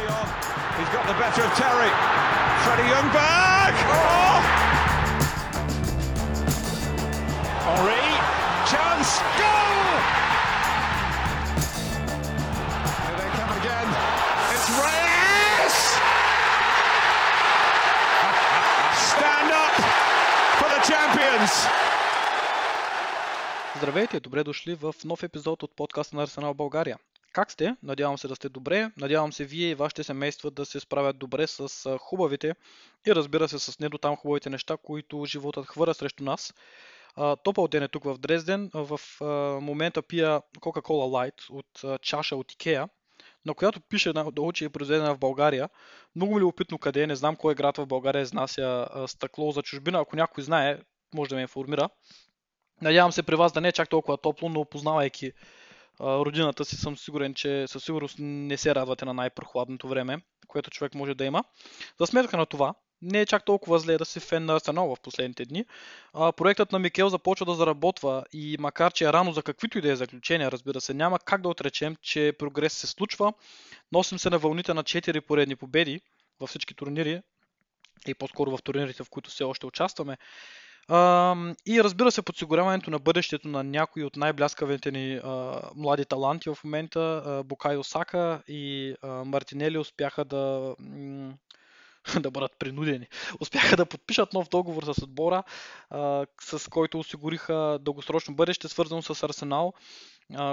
Roussillon. He's got the better of Terry. Freddie Youngberg. Oh! Henri. Chance. Goal! Here they come again. It's Reyes! Stand up for the champions. Здравейте и добре дошли в нов епизод от подкаста на Арсенал България. Как сте? Надявам се да сте добре. Надявам се вие и вашите семейства да се справят добре с хубавите и разбира се с не там хубавите неща, които животът хвърля срещу нас. Топъл ден е тук в Дрезден. В момента пия Coca-Cola Light от чаша от Икеа, на която пише долу, че е произведена в България. Много ми е опитно къде е, не знам кой град в България изнася стъкло за чужбина. Ако някой знае, може да ме информира. Надявам се при вас да не е чак толкова топло, но познавайки родината си съм сигурен, че със сигурност не се радвате на най-прохладното време, което човек може да има. За сметка на това, не е чак толкова зле да си фен на Арсенал в последните дни. А, проектът на Микел започва да заработва и макар, че е рано за каквито и да е заключения, разбира се, няма как да отречем, че прогрес се случва. Носим се на вълните на 4 поредни победи във всички турнири и по-скоро в турнирите, в които все още участваме. И разбира се, подсигуряването на бъдещето на някои от най-бляскавите ни млади таланти в момента, а, Букайо Сака и Мартинели успяха да, да бъдат принудени. Успяха да подпишат нов договор с отбора, с който осигуриха дългосрочно бъдеще, свързано с Арсенал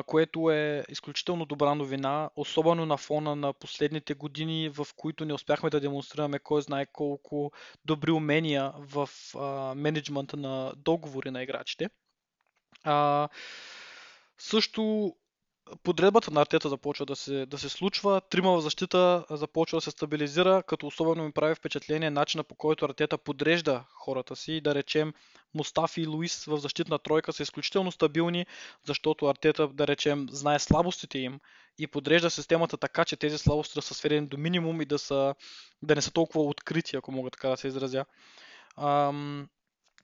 което е изключително добра новина, особено на фона на последните години, в които не успяхме да демонстрираме кой знае колко добри умения в менеджмента на договори на играчите. А, също подредбата на артета започва да се, да се случва, трима в защита започва да се стабилизира, като особено ми прави впечатление начина по който артета подрежда хората си. Да речем, Мустафи и Луис в защитна тройка са изключително стабилни, защото артета, да речем, знае слабостите им и подрежда системата така, че тези слабости да са сведени до минимум и да, са, да не са толкова открити, ако мога така да се изразя. Ам,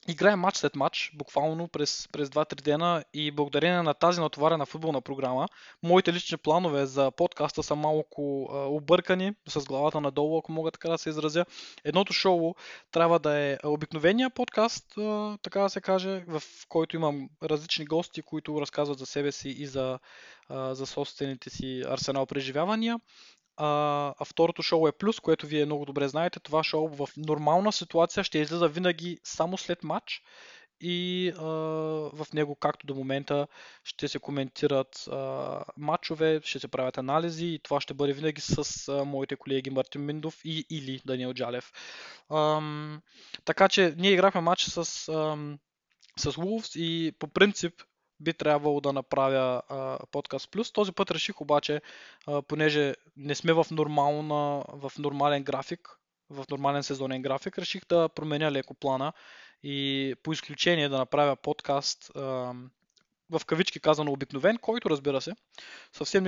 играем матч след матч, буквално през, през 2-3 дена и благодарение на тази натоварена футболна програма, моите лични планове за подкаста са малко а, объркани, с главата надолу, ако мога така да се изразя. Едното шоу трябва да е обикновения подкаст, а, така да се каже, в който имам различни гости, които разказват за себе си и за, а, за собствените си арсенал преживявания а, а второто шоу е плюс, което вие много добре знаете. Това шоу в нормална ситуация ще излиза винаги само след матч и а, в него, както до момента, ще се коментират а, матчове, ще се правят анализи и това ще бъде винаги с а, моите колеги Мартин Миндов и или Даниел Джалев. А, така че ние играхме матч с, а, с Wolves и по принцип би трябвало да направя а, подкаст плюс. Този път реших обаче, а, понеже не сме в, нормална, в нормален график, в нормален сезонен график, реших да променя леко плана и по изключение да направя подкаст а, в кавички казано обикновен, който разбира се, съвсем,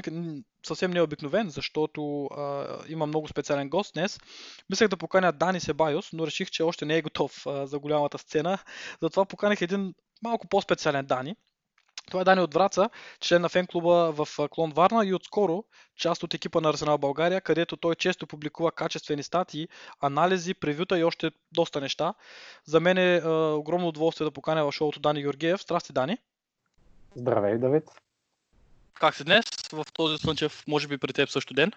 съвсем не е обикновен, защото а, има много специален гост днес. Мислех да поканя Дани Себайос, но реших, че още не е готов а, за голямата сцена. Затова поканих един малко по-специален Дани. Това е Дани от Враца, член на фен клуба в Клон Варна и отскоро част от екипа на Арсенал България, където той често публикува качествени статии, анализи, превюта и още доста неща. За мен е, е огромно удоволствие да поканя в шоуто Дани Георгиев. Здрасти, Дани! Здравей, Давид! Как си днес в този слънчев, може би при теб също ден?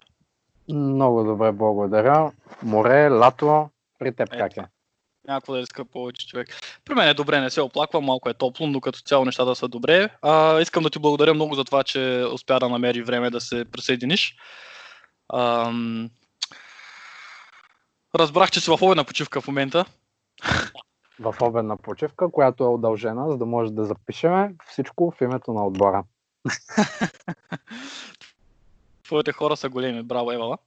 Много добре, благодаря. Море, лято, при теб как е? Някакво да иска повече човек. При мен е добре, не се оплаквам, малко е топло, но като цяло нещата са добре. А, искам да ти благодаря много за това, че успя да намери време да се присъединиш. А, разбрах, че си в обедна почивка в момента. В обедна почивка, която е удължена, за да може да запишеме всичко в името на отбора. Твоите хора са големи, браво Евала.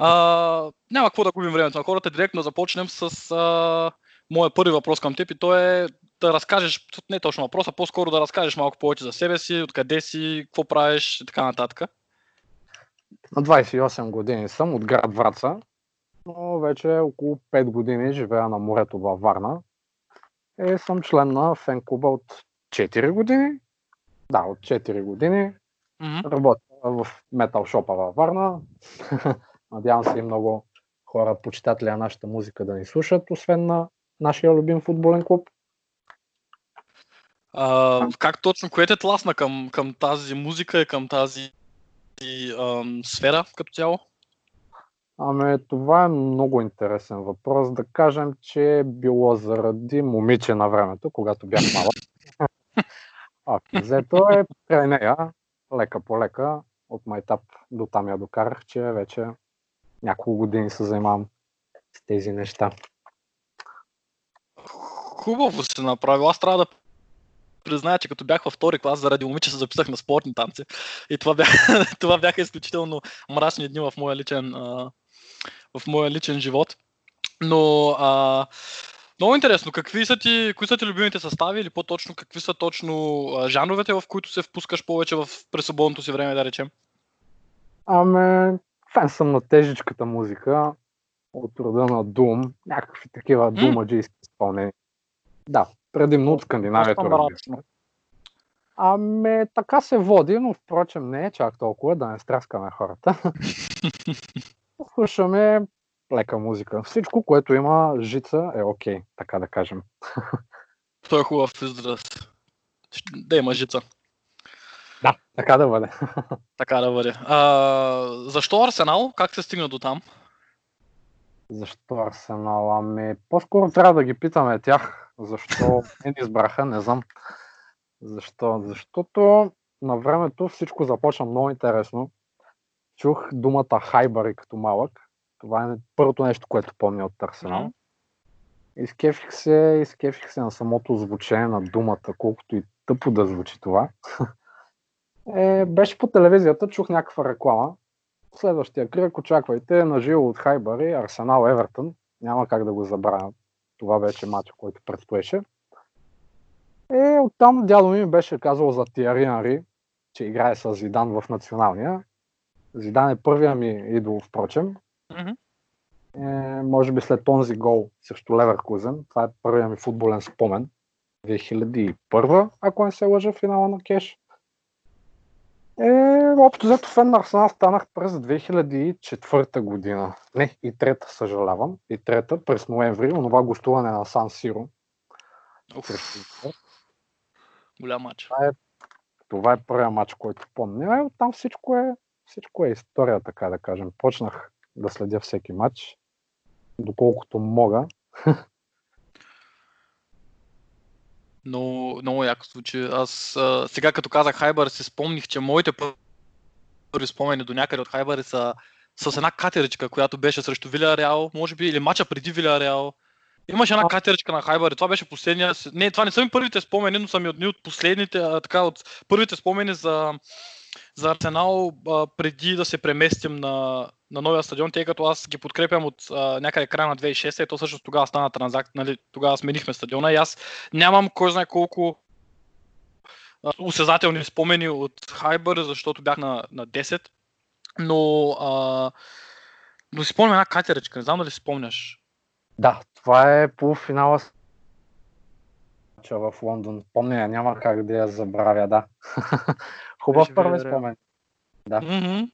А, няма какво да губим времето на хората. Директно започнем с а, моя първи въпрос към теб и то е да разкажеш, не точно въпроса, по-скоро да разкажеш малко повече за себе си, откъде си, какво правиш и така нататък. На 28 години съм от град Враца, но вече около 5 години живея на морето във Варна и съм член на фен клуба от 4 години. Да, от 4 години. Mm-hmm. Работя в метал шопа във Варна. Надявам се и много хора, почитатели на нашата музика да ни слушат, освен на нашия любим футболен клуб. А, как точно, кое те тласна към, към тази музика и към тази ам, сфера като цяло? Ами, това е много интересен въпрос. Да кажем, че е било заради момиче на времето, когато бях малък. А, взето е край нея, лека по лека, от майтап до там я докарах, че вече няколко години се занимавам с тези неща. Хубаво се направи. Аз трябва да призная, че като бях във втори клас, заради момиче се записах на спортни танци. И това бяха, това бяха изключително мрачни дни в моя личен, в моя личен живот. Но а, много интересно, какви са ти, кои са ти любимите състави или по-точно какви са точно жанровете, в които се впускаш повече в пресвободното си време, да речем? Аме, фен съм на тежичката музика от рода на Doom, някакви такива думаджийски изпълнения. Да, предимно от Скандинавието. разбира се. Ами, така се води, но впрочем не е чак толкова, да не страскаме хората. Слушаме лека музика. Всичко, което има жица е окей, така да кажем. Той е хубав израз. Да има жица. Да, така да бъде. Така да бъде. А, защо Арсенал? Как се стигна до там? Защо Арсенал? Ами, по-скоро трябва да ги питаме тях. Защо не ни избраха, не знам. Защо? Защото на времето всичко започна много интересно. Чух думата Хайбари като малък. Това е първото нещо, което помня от Арсенал. Изкефих се, изкефих се на самото звучение на думата, колкото и тъпо да звучи това. Е, беше по телевизията, чух някаква реклама. Следващия кръг очаквайте на живо от Хайбари, Арсенал Евертън. Няма как да го забравя. Това беше матч, който предстоеше. Е, оттам дядо ми беше казал за Тиари Анри, че играе с Зидан в националния. Зидан е първия ми идол, впрочем. Мгм. Е, може би след този гол срещу Леверкузен. Това е първият ми футболен спомен. 2001, ако не се лъжа, финала на Кеш. Е, общо взето фен на Арсенал станах през 2004 година. Не, и трета, съжалявам. И трета, през ноември, онова гостуване на Сан Сиро. Голям матч. Това е първият матч, който помня. Е, оттам всичко е, всичко е история, така да кажем. Почнах да следя всеки матч, доколкото мога. Много, много яко звучи. Аз а, сега като казах Хайбър си спомних, че моите първи спомени до някъде от Хайбър са с една катеричка, която беше срещу Виля Реал, може би, или мача преди Виля Реал. Имаше една катеричка на Хайбър и това беше последния. Не, това не са ми първите спомени, но са ми едни от последните, а, така, от първите спомени за, за Арсенал а, преди да се преместим на, на новия стадион, тъй като аз ги подкрепям от а, някъде края на 2006 и то всъщност тогава стана транзакция, нали, тогава сменихме стадиона и аз нямам кой знае колко а, осезателни спомени от Хайбър, защото бях на, на 10, но, а, но си спомням една катеричка, не знам дали си спомняш. Да, това е полуфинала в Лондон. Помня, няма как да я забравя, да. Хубав първи спомен. Да. Мгм.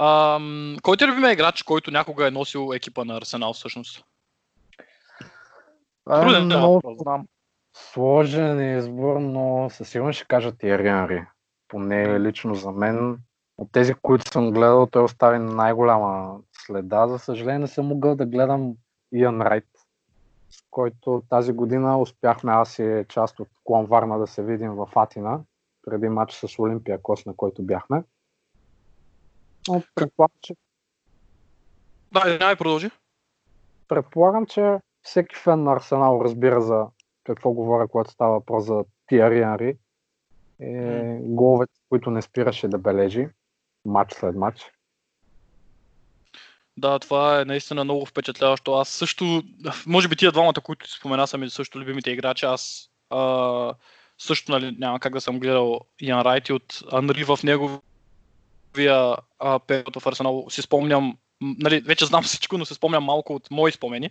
Ам, кой ти е любимия играч, който някога е носил екипа на Арсенал всъщност? Е Труден е много въпрос, знам. сложен избор, но със сигурност ще кажа Тиери Анри. Поне лично за мен, от тези, които съм гледал, той остави най-голяма следа. За съжаление не съм могъл да гледам Иан Райт, който тази година успяхме аз и част от Клон Варна да се видим в Атина, преди матч с Олимпия Кос, на който бяхме. Но предполагам, че Да, няма продължи. предполагам, че всеки фен на Арсенал разбира за какво говоря, когато става въпрос за Тиари Анри. Е, головете, които не спираше да бележи матч след матч. Да, това е наистина много впечатляващо. Аз също, може би тия двамата, които спомена, са ми също любимите играчи. Аз а, също нали, няма как да съм гледал Ян Райт и от Анри в неговия период в Арсенал. Си спомням, нали, вече знам всичко, но се спомням малко от мои спомени.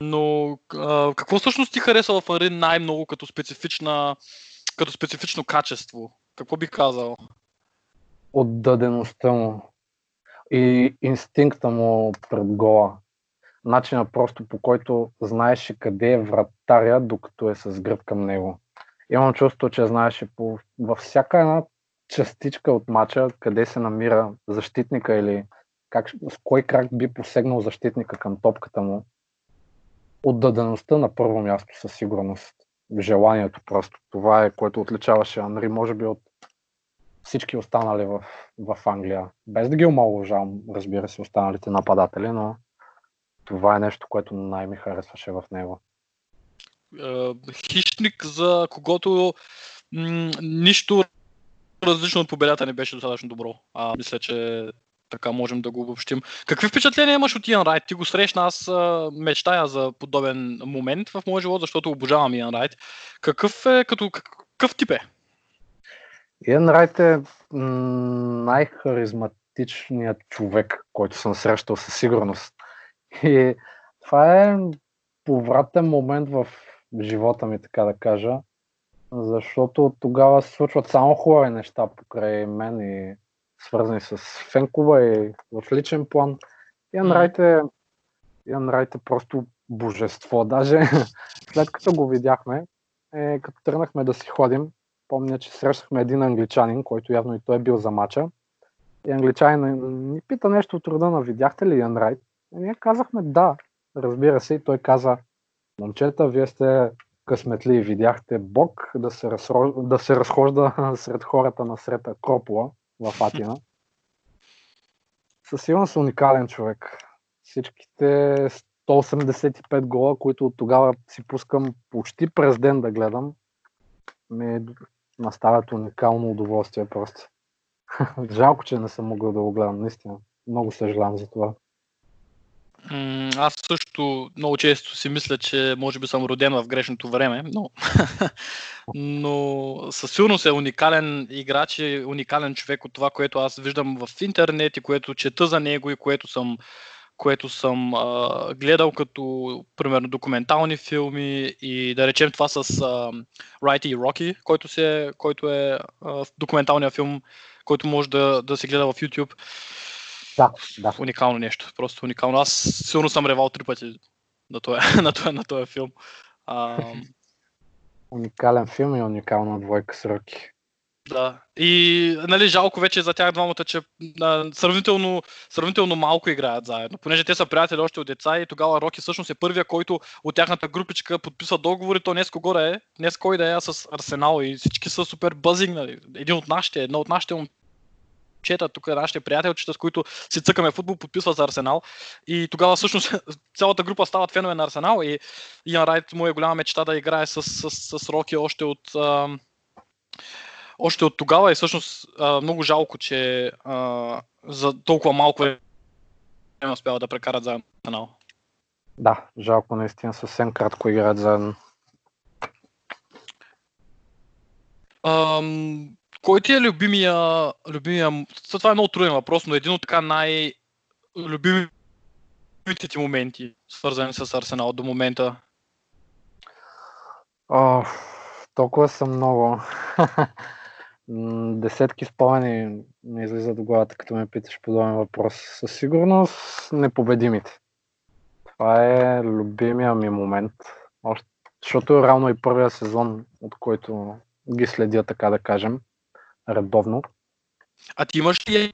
Но а, какво всъщност ти хареса в Анри най-много като, специфична, като специфично качество? Какво би казал? Отдадеността му. И инстинкта му пред гола. Начина просто по който знаеше къде е вратаря, докато е с гръб към него. Имам чувство, че знаеше по, във всяка една частичка от мача, къде се намира защитника или как, с кой крак би посегнал защитника към топката му. Отдадеността на първо място със сигурност. Желанието просто. Това е което отличаваше Анри, може би от всички останали в, в Англия. Без да ги омалуважавам, разбира се, останалите нападатели, но това е нещо, което най-ми харесваше в него. Хищник, за когото нищо различно от победата не беше достатъчно добро. А, мисля, че така можем да го обобщим. Какви впечатления имаш от Иан Райт? Ти го срещна, аз а, мечтая за подобен момент в моя живот, защото обожавам Иан Райт. Какъв е, като, какъв тип е? Иан Райт е най-харизматичният човек, който съм срещал със сигурност. И това е повратен момент в живота ми, така да кажа, защото от тогава се случват само хубави неща покрай мен и свързани с фенкова и в личен план. Иан Райт е, Иан Райт е просто божество. Даже след като го видяхме, е, като тръгнахме да си ходим, помня, че срещахме един англичанин, който явно и той е бил за мача. И англичанин ни пита нещо от рода на видяхте ли Иан Райт? И ние казахме да, разбира се. И той каза, момчета, вие сте късметли видяхте Бог да се, разро... да се разхожда сред хората на сред Акропола в Атина. Със сигурност уникален човек. Всичките 185 гола, които от тогава си пускам почти през ден да гледам, ми наставят уникално удоволствие просто. Жалко, че не съм могъл да го гледам, наистина. Много съжалявам за това. Аз също много често си мисля, че може би съм роден в грешното време, но, но със сигурност е уникален играч и уникален човек от това, което аз виждам в интернет и което чета за него и което съм, което съм а, гледал като, примерно, документални филми и да речем това с а, Райти и Роки, който, се, който е а, документалния филм, който може да, да се гледа в YouTube. Да, да. Уникално нещо. Просто уникално. Аз силно съм ревал три пъти на този, на този, на този филм. А... Уникален филм и уникална двойка с ръки. Да. И нали, жалко вече за тях двамата, че а, сравнително, сравнително малко играят заедно. Понеже те са приятели още от деца и тогава Роки всъщност е първия, който от тяхната групичка подписва договори. То днес кого да е, днес кой да е с Арсенал и всички са супер бъзинг. Нали. Един от нашите, едно от нашите момчета, тук нашите приятелчета, с които си цъкаме футбол, подписва за Арсенал. И тогава всъщност цялата група стават фенове на Арсенал и Иан Райт му е голяма мечта да играе с, с, с, с Роки още от, а, още от тогава и всъщност а, много жалко, че а, за толкова малко време успява да прекарат заедно Арсенал. Да, жалко наистина съвсем кратко играят заедно. Ам, кой ти е любимия, любимия... Това е много труден въпрос, но един от така най-любимите ти моменти, свързани с Арсенал до момента? О, толкова са много. Десетки спомени ми излизат в главата, като ме питаш подобен въпрос. Със сигурност непобедимите. Това е любимия ми момент. Още, защото е равно и първия сезон, от който ги следя, така да кажем редовно. А ти имаш ли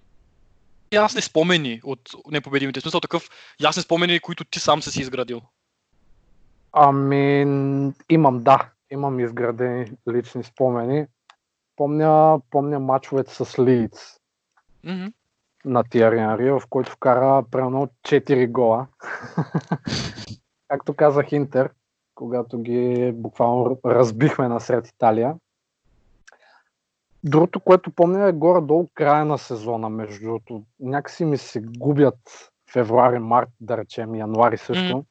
ясни спомени от непобедимите? В смисъл такъв ясни спомени, които ти сам си изградил? Ами, имам, да. Имам изградени лични спомени. Помня, помня мачовете с Лиц mm-hmm. на Тиари в който вкара примерно 4 гола. Както казах Интер, когато ги буквално разбихме насред Италия. Другото, което помня е горе-долу края на сезона, между другото. Някакси ми се губят февруари, март, да речем, януари също. Mm-hmm.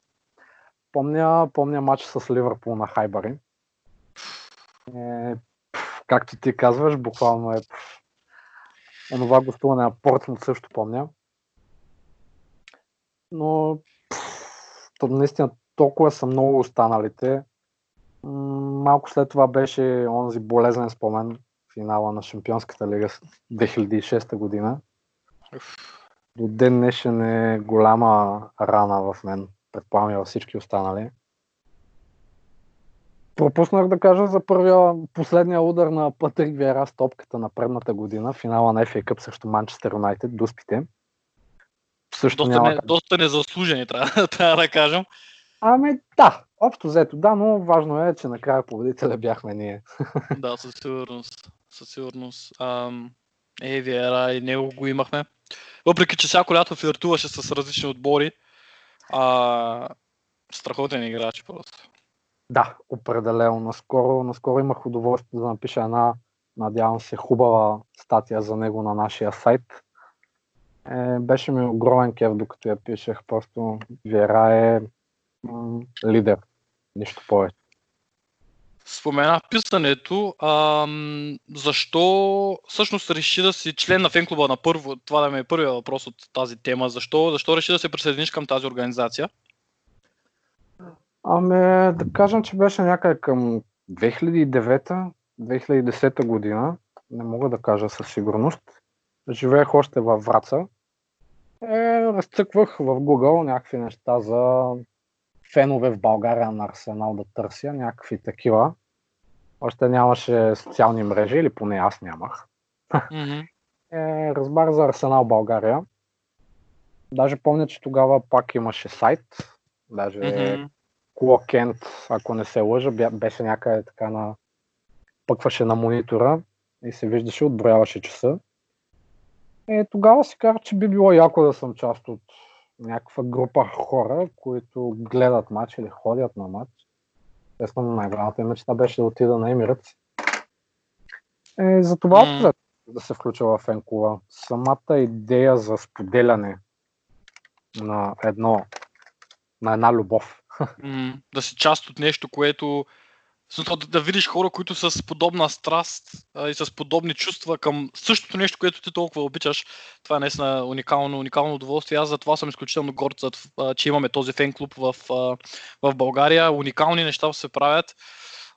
Помня, помня матч с Ливърпул на Хайбари. Е, както ти казваш, буквално е онова гостуване на Портмут също помня. Но то, наистина толкова са много останалите. Малко след това беше онзи болезнен спомен финала на Шампионската лига 2006 година. до ден днешен е голяма рана в мен. Предполагам и във всички останали. Пропуснах да кажа за първия, последния удар на Патрик Вера с топката на предната година, финала на FA Cup срещу Манчестър Юнайтед, дуспите. Също доста, няма... не, доста незаслужени, трябва, трябва да кажем. Ами да, общо взето да, но важно е, че накрая победителя бяхме ние. да, със сигурност. Със сигурност. Ам, е, Вера и него го имахме. Въпреки, че всяко лято флиртуваше с различни отбори, а, страхотен играч просто. Да, определено. Наскоро, наскоро имах удоволствие да напиша една, надявам се, хубава статия за него на нашия сайт. Е, беше ми огромен кев, докато я пишех. Просто Вера е м- лидер. Нищо повече. Спомена писането. А, защо всъщност реши да си член на фенклуба на първо? Това да ми е първият въпрос от тази тема. Защо, защо реши да се присъединиш към тази организация? Ами, да кажем, че беше някъде към 2009-2010 година. Не мога да кажа със сигурност. Живеех още във Враца. Е, разцъквах в Google някакви неща за фенове в България на Арсенал да търся, някакви такива. Още нямаше социални мрежи, или поне аз нямах. Mm-hmm. Е, разбрах за Арсенал България. Даже помня, че тогава пак имаше сайт. Даже mm-hmm. Клокент, ако не се лъжа, беше някъде така на... Пъкваше на монитора и се виждаше, отброяваше часа. Е, тогава си казах, че би било яко да съм част от някаква група хора, които гледат матч или ходят на матч. Естествено, най-голямата мечта беше да отида на Емират. Е, за това mm. да се включа в Енкова. Самата идея за споделяне на едно, на една любов. Да си част от нещо, което да, да видиш хора, които с подобна страст а, и с подобни чувства към същото нещо, което ти толкова обичаш. Това е наистина уникално, уникално удоволствие. Аз за това съм изключително горд, че имаме този фен клуб в, в България. Уникални неща се правят.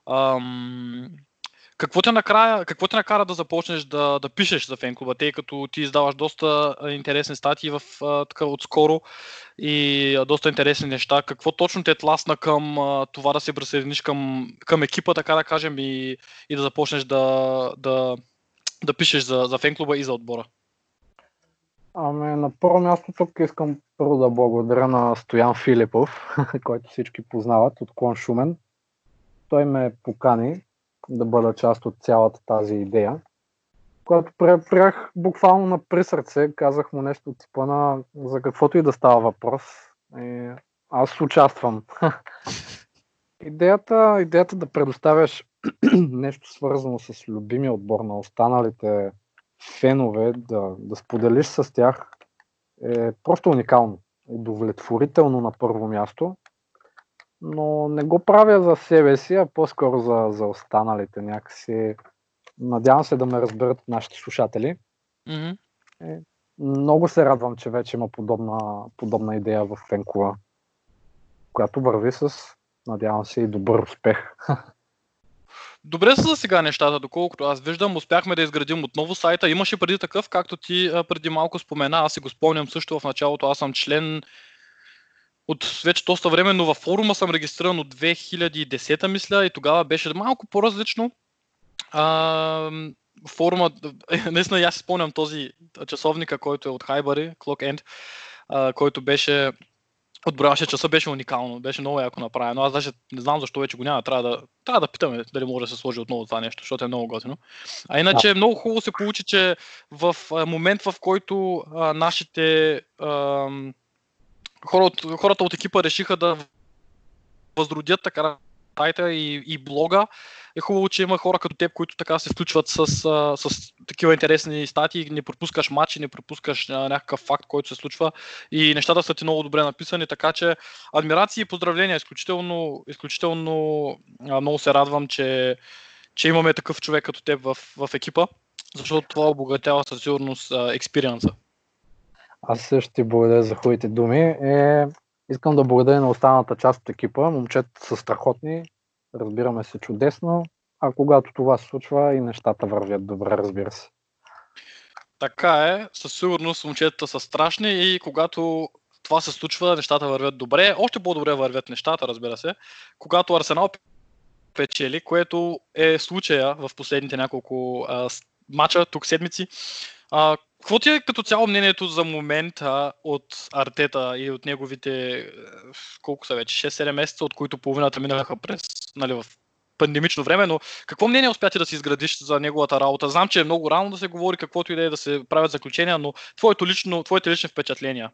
Ам, какво те, накрая, какво те накара да започнеш да, да пишеш за фенклуба, тъй като ти издаваш доста интересни статии в, така, отскоро и доста интересни неща. Какво точно те тласна към това да се присъединиш към, към екипа, така да кажем, и, и да започнеш да, да, да пишеш за, за фенклуба и за отбора? Ами, на първо място тук искам първо да благодаря на Стоян Филипов, който всички познават от Клон Шумен. Той ме покани да бъда част от цялата тази идея. Когато прях буквално на присърце, казах му нещо от типа на за каквото и да става въпрос. И аз участвам. идеята, идеята да предоставяш нещо свързано с любимия отбор на останалите фенове, да, да споделиш с тях е просто уникално. Удовлетворително на първо място но не го правя за себе си, а по-скоро за, за останалите някакси. Надявам се да ме разберат нашите слушатели. Mm-hmm. Е, много се радвам, че вече има подобна, подобна идея в Фенкова, която върви с, надявам се, и добър успех. Добре са за сега нещата, доколкото аз виждам. Успяхме да изградим отново сайта. Имаше преди такъв, както ти преди малко спомена. Аз си го спомням също в началото. Аз съм член от вече доста време, но във форума съм регистриран от 2010 мисля и тогава беше малко по-различно. А, форума, наистина аз спомням този часовника, който е от Хайбари, Clock End, а, който беше отброяваше часа, беше уникално, беше много яко направено. Аз даже не знам защо вече го няма, трябва да, трябва да питаме дали може да се сложи отново това нещо, защото е много готино. А иначе да. много хубаво се получи, че в момент, в който а, нашите а, хората, хората от екипа решиха да възродят така сайта и, и блога. Е хубаво, че има хора като теб, които така се включват с, с такива интересни статии, не пропускаш матчи, не пропускаш някакъв факт, който се случва и нещата са ти много добре написани, така че адмирации и поздравления, изключително, изключително много се радвам, че, че имаме такъв човек като теб в, в екипа, защото това обогатява със сигурност експириенса. Аз също ти благодаря за хубавите думи. Е, искам да благодаря на останалата част от екипа. Момчета са страхотни, разбираме се чудесно, а когато това се случва и нещата вървят добре, разбира се. Така е, със сигурност момчетата са страшни и когато това се случва, нещата вървят добре. Още по-добре вървят нещата, разбира се. Когато Арсенал печели, което е случая в последните няколко а, мача, тук седмици. А, какво ти е като цяло мнението за момента от Артета и от неговите, колко са вече, 6-7 месеца, от които половината минаха през, нали, в пандемично време, но какво мнение успяте да си изградиш за неговата работа? Знам, че е много рано да се говори, каквото и да е да се правят заключения, но твоето лично, твоите лични впечатления?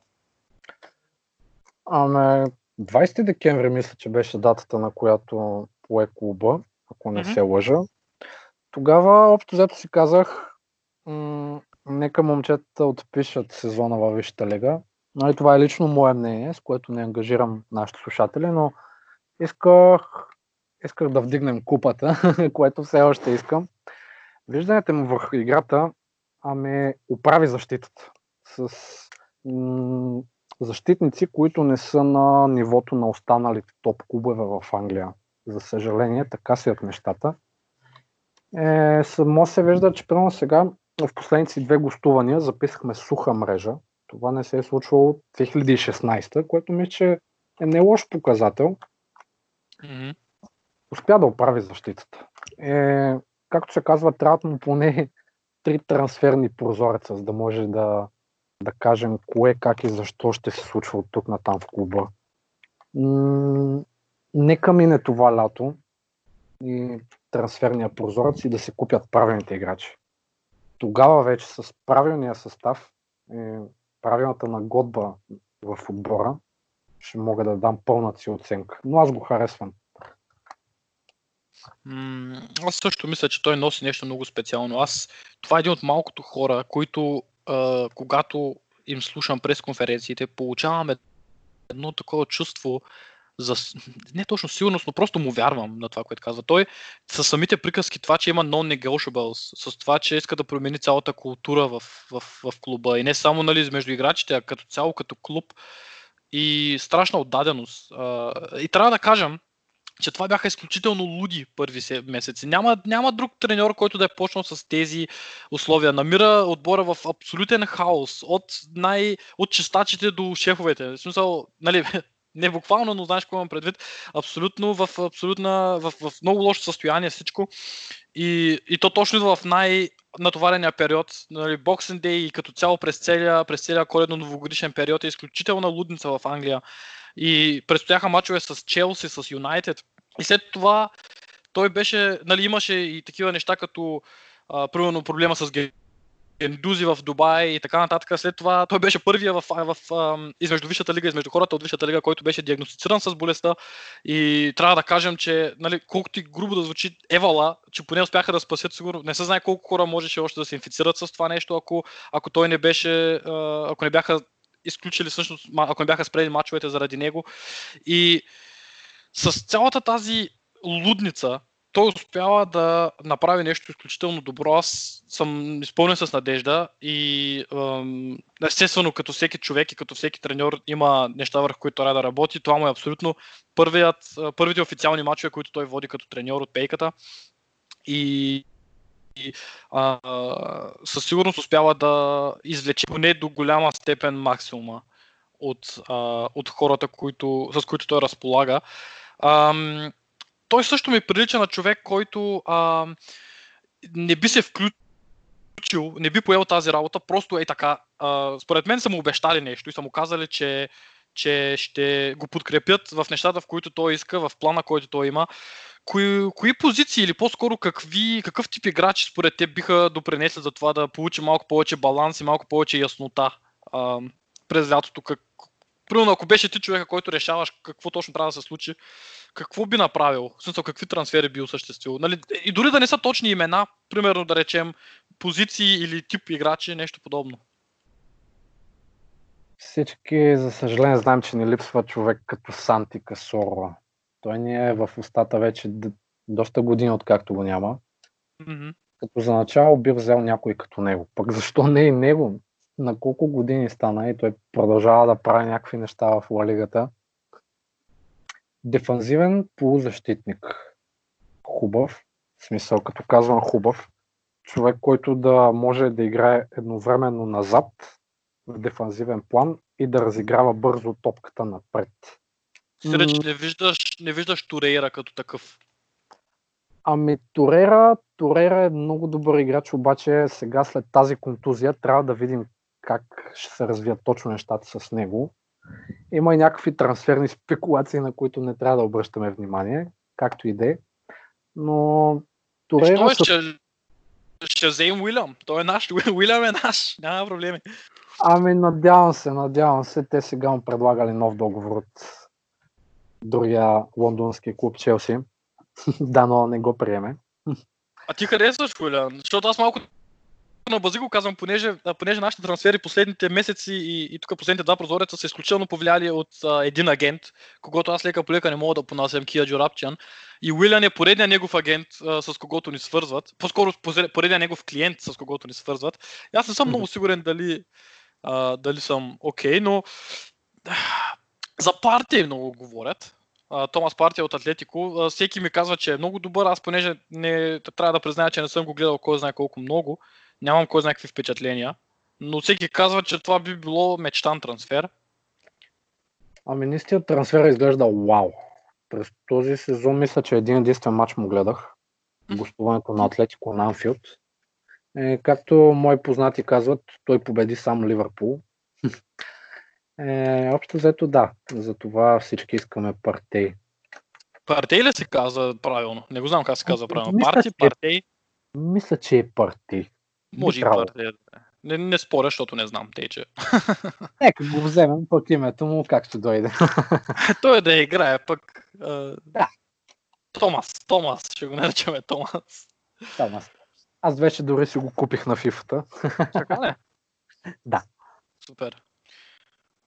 Аме, 20 декември мисля, че беше датата, на която пое клуба, ако не mm-hmm. се лъжа. Тогава, общо взето си казах, м- нека момчетата отпишат сезона във Висшата лига. Нали, това е лично мое мнение, с което не ангажирам нашите слушатели, но исках, исках да вдигнем купата, което все още искам. Виждането му върху играта ами оправи защитата с м- защитници, които не са на нивото на останалите топ клубове в Англия. За съжаление, така от нещата. Е, само се вижда, че примерно сега в последните две гостувания записахме суха мрежа. Това не се е случвало от 2016, което мисля, че е не лош показател. Mm-hmm. Успя да оправи защитата. Е, както се казва, трябва му поне три трансферни прозореца, за да може да, да кажем кое, как и защо ще се случва от тук на там в клуба. М- нека мине това лято и трансферния прозорец и да се купят правилните играчи. Тогава вече с правилния състав и правилната нагодба в отбора ще мога да дам пълната си оценка. Но аз го харесвам. аз също мисля, че той носи нещо много специално. Аз, това е един от малкото хора, които когато им слушам през конференциите, получаваме едно такова чувство, за, не точно сигурност, но просто му вярвам на това, което казва. Той с самите приказки, това, че има non-negotiables, с това, че иска да промени цялата култура в, в, в клуба и не само нали, между играчите, а като цяло като клуб и страшна отдаденост. И трябва да кажем, че това бяха изключително луди първи месеци. Няма, няма друг треньор, който да е почнал с тези условия. Намира отбора в абсолютен хаос. От, най, от чистачите до шефовете. В смисъл, нали, не буквално, но знаеш какво имам предвид. Абсолютно в, абсолютна, в, в много лошо състояние всичко. И, и то точно в най- натоварения период, нали, Boxing Day и като цяло през целия, през целия коледно-новогодишен период е изключителна лудница в Англия. И предстояха мачове с Челси, с Юнайтед. И след това той беше, нали, имаше и такива неща, като а, примерно проблема с Ендузи в Дубай и така нататък. След това той беше първия в, в, в, измежду Висшата лига, измежду хората от Висшата лига, който беше диагностициран с болестта. И трябва да кажем, че нали, колкото и грубо да звучи Евала, че поне успяха да спасят сигурно. Не се знае колко хора можеше още да се инфицират с това нещо, ако, ако той не беше, ако не бяха изключили всъщност, ако не бяха спрели мачовете заради него. И с цялата тази лудница, той успява да направи нещо изключително добро. Аз съм изпълнен с надежда и естествено като всеки човек и като всеки треньор има неща върху които трябва да работи. Това му е абсолютно първият, първите официални матчове, които той води като треньор от пейката. И, и а, със сигурност успява да извлече поне до голяма степен максимума от, а, от хората, които, с които той разполага. Ам, той също ми прилича на човек, който а, не би се включил, не би поел тази работа, просто е така. А, според мен са му обещали нещо и са му казали, че, че ще го подкрепят в нещата, в които той иска, в плана, който той има. Кои, кои позиции или по-скоро какви, какъв тип играчи според теб биха допринесли за това да получи малко повече баланс и малко повече яснота а, през лятото? Как, примерно, ако беше ти човека, който решаваш какво точно трябва да се случи, какво би направил? В смисъл, какви трансфери би осъществил? Нали, и дори да не са точни имена, примерно да речем позиции или тип играчи, нещо подобно. Всички, за съжаление, знаем, че не липсва човек като Санти Касоро. Той ни е в устата вече доста години, откакто го няма. Mm-hmm. Като за начало би взел някой като него. Пък защо не и него? На колко години стана и той продължава да прави някакви неща в Лалигата дефанзивен полузащитник. Хубав, в смисъл като казвам хубав, човек, който да може да играе едновременно назад в дефанзивен план и да разиграва бързо топката напред. Сиреч, не виждаш, не виждаш Турейра като такъв. Ами Торера, Торера е много добър играч, обаче сега след тази контузия трябва да видим как ще се развият точно нещата с него. Има и някакви трансферни спекулации, на които не трябва да обръщаме внимание, както и да е. Но Торера... Що е, са... ще, ще вземем Уилям. Той е наш. Уилям е наш. Няма проблеми. Ами надявам се, надявам се. Те сега му предлагали нов договор от другия лондонски клуб Челси. да, но не го приеме. А ти харесваш Уилям? Защото аз малко на бази го казвам, понеже, понеже нашите трансфери последните месеци и, и тук последните два прозореца са изключително повлияли от а, един агент, когато аз лека по лека не мога да понасям Кия Джорапчан. И Уилям е поредният негов агент, а, с когото ни свързват. По-скоро поредният негов клиент, с когото ни свързват. И аз не съм много сигурен дали, а, дали съм окей, okay, но за партия много говорят. Томас Партия от Атлетико. Всеки ми казва, че е много добър. Аз понеже не трябва да призная, че не съм го гледал кой знае колко много. Нямам кой знае какви впечатления. Но всеки казва, че това би било мечтан трансфер. Ами наистина трансфера изглежда вау. През този сезон мисля, че един единствен матч му гледах. Гостуването на Атлетико на Анфилд. Е, както мои познати казват, той победи сам Ливърпул. Е, общо взето да, за това всички искаме партей. Партей ли се казва правилно? Не го знам как се казва правилно. Мисля, Парти, партей? Мисля, че е партей. Може и партей. Не, не споря, защото не знам, тъй че. Нека го вземем пък името му, как ще дойде. Той да играе пък. Да. Томас, Томас, ще го наричаме Томас. Томас. Аз вече дори си го купих на фифата. Така ли? да. Супер.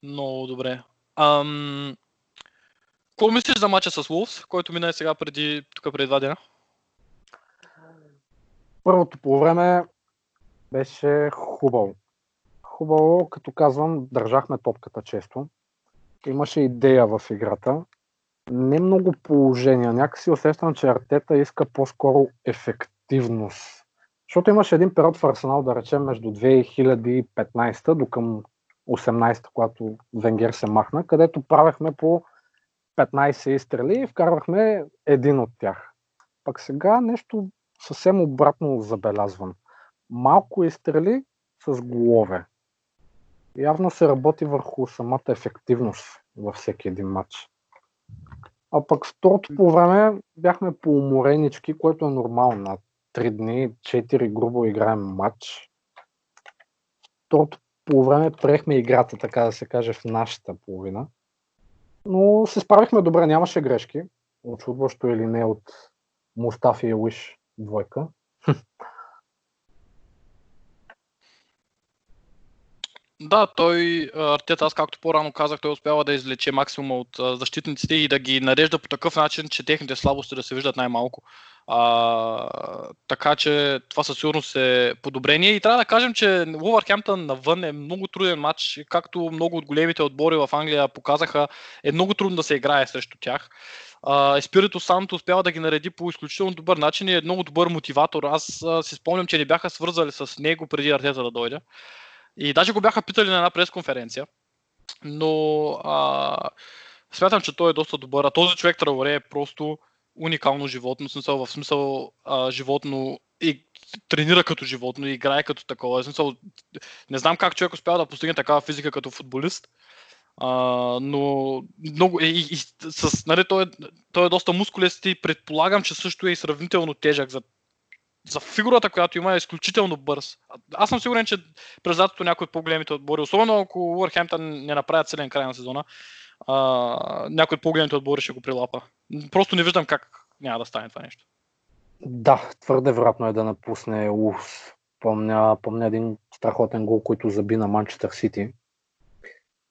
Много добре. Ам... Какво мислиш за матча с Wolves, който мина сега преди, тук преди два дена? Първото по време беше хубаво. Хубаво, като казвам, държахме топката често. Имаше идея в играта. Не много положения. Някакси усещам, че Артета иска по-скоро ефективност. Защото имаше един период в Арсенал, да речем, между 2015 до към 18-та, когато Венгер се махна, където правехме по 15 изстрели и вкарвахме един от тях. Пък сега нещо съвсем обратно забелязвам. Малко изстрели с голове. Явно се работи върху самата ефективност във всеки един матч. А пък второто по време бяхме по-уморенички, което е нормално. На 3 дни, 4 грубо играем матч. Второто по време приехме играта, така да се каже, в нашата половина. Но се справихме добре, нямаше грешки. Очудващо или не от Мустафи и Уиш двойка. Да, той, Артета, аз както по-рано казах, той успява да извлече максимума от защитниците и да ги нарежда по такъв начин, че техните слабости да се виждат най-малко. А, така че това със сигурност е подобрение и трябва да кажем, че Уолвърхемптън навън е много труден матч, както много от големите отбори в Англия показаха, е много трудно да се играе срещу тях. Еспирито Санто успява да ги нареди по изключително добър начин и е много добър мотиватор. Аз си спомням, че не бяха свързали с него преди Артета да дойде. И даже го бяха питали на една пресконференция. Но а, смятам, че той е доста добър. А този човек Траоре е просто уникално животно, в смисъл, в смисъл а, животно и тренира като животно и играе като такова. В смисъл, не знам как човек успява да постигне такава физика като футболист, а, но много, и, и, с, нали, той, е, той е доста мускулест и предполагам, че също е и сравнително тежък за, за фигурата, която има е изключително бърз. Аз съм сигурен, че през лятото някои от по-големите отбори, особено ако Уърхемптън не направят силен край на сезона, а, някой от по-големите отбори ще го прилапа. Просто не виждам как няма да стане това нещо. Да, твърде вероятно е да напусне Улс. Помня, помня един страхотен гол, който заби на Манчестър Сити.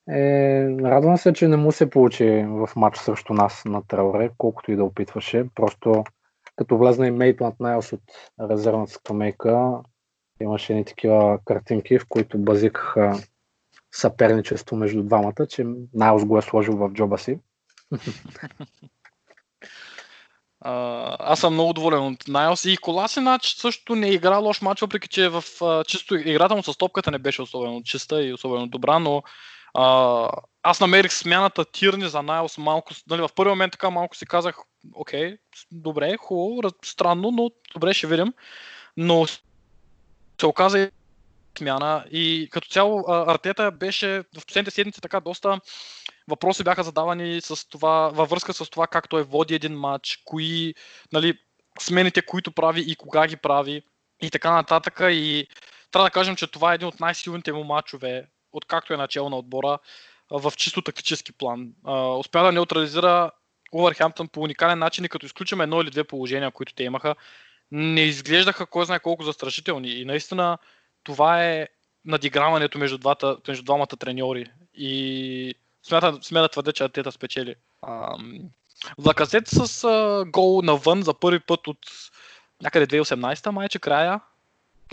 Е, радвам се, че не му се получи в матч срещу нас на Трауре, колкото и да опитваше. Просто като влезна и Мейтмат Найлс от резервната скамейка, имаше едни такива картинки, в които базикаха съперничество между двамата, че Найлс го е сложил в джоба си. А, аз съм много доволен от Найлс и Коласинач също не игра лош матч, въпреки че в а, чисто играта му с топката не беше особено чиста и особено добра, но а, аз намерих смяната Тирни за Найлс малко, нали, в първи момент така малко си казах, окей, добре, хубаво, странно, но добре, ще видим. Но се оказа и смяна и като цяло Артета беше в последните седмици така доста въпроси бяха задавани с това, във връзка с това как той води един матч, кои нали, смените, които прави и кога ги прави и така нататък. И трябва да кажем, че това е един от най-силните му матчове, откакто е начало на отбора, в чисто тактически план. Успя да неутрализира Увърхемптън по уникален начин и като изключим едно или две положения, които те имаха, не изглеждаха кой знае колко застрашителни. И наистина това е надиграването между, двата, между двамата треньори. И смята, смята да твърде, че Артета спечели. Лаказет с а, гол навън за първи път от някъде 2018-та, майче края.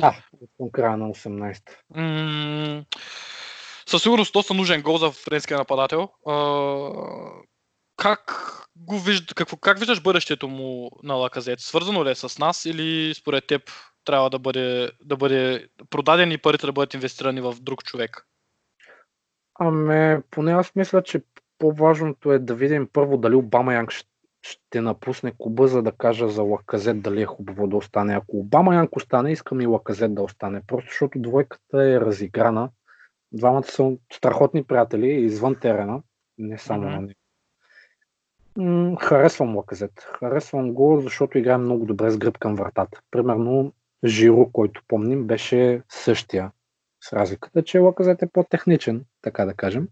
Да, от края на 18-та. М- със сигурност доста нужен гол за френския нападател. А, как го вижда, какво, как виждаш бъдещето му на Лаказет? Свързано ли е с нас или според теб трябва да бъде, да бъде продаден и парите да бъдат инвестирани в друг човек? Ами, поне аз мисля, че по-важното е да видим първо дали Обама Янг ще, напусне клуба, за да кажа за Лаказет дали е хубаво да остане. Ако Обама Янг остане, искам и Лаказет да остане. Просто защото двойката е разиграна. Двамата са страхотни приятели извън терена, не само mm-hmm. на него. Харесвам Лаказет. Харесвам го, защото играе много добре с гръб към вратата. Примерно Жиро, който помним, беше същия. С разликата, че Лаказет е по-техничен, така да кажем.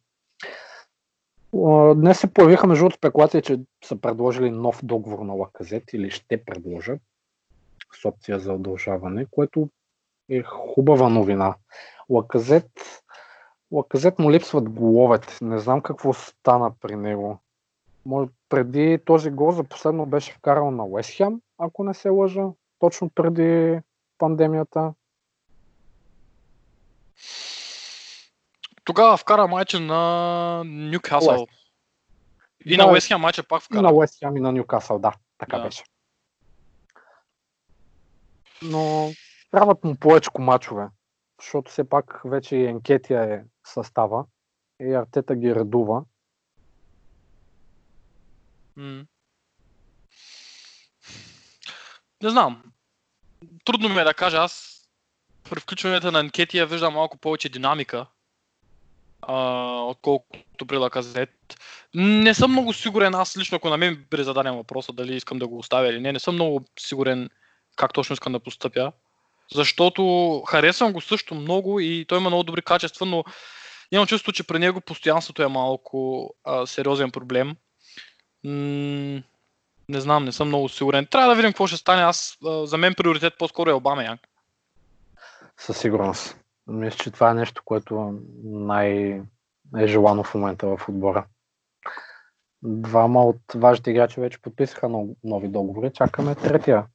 Днес се появиха между спекулации, че са предложили нов договор на Лаказет или ще предложат с опция за удължаване, което е хубава новина. Лаказет, Лаказет му липсват головете. Не знам какво стана при него. Може, преди този гол за последно беше вкарал на Уестхем, ако не се лъжа, точно преди пандемията. Тогава вкара майче на Нюкасъл. И на Уестхем майче пак вкара. И на Уестхем и на Нюкасъл, да. Така да. беше. Но трябват му повече мачове, защото все пак вече и Енкетия е състава и Артета ги редува. Не знам. Трудно ми е да кажа. Аз при включването на анкетия виждам малко повече динамика, а, отколкото при Лаказет. Не съм много сигурен, аз лично, ако на мен бъде зададен въпроса дали искам да го оставя или не, не съм много сигурен как точно искам да постъпя. Защото харесвам го също много и той има много добри качества, но имам чувство, че при него постоянството е малко а, сериозен проблем не знам, не съм много сигурен. Трябва да видим какво ще стане. Аз, за мен приоритет по-скоро е Обама Янг. Със сигурност. Мисля, че това е нещо, което най- е желано в момента в отбора. Двама от важните играчи вече подписаха нови договори. Чакаме третия.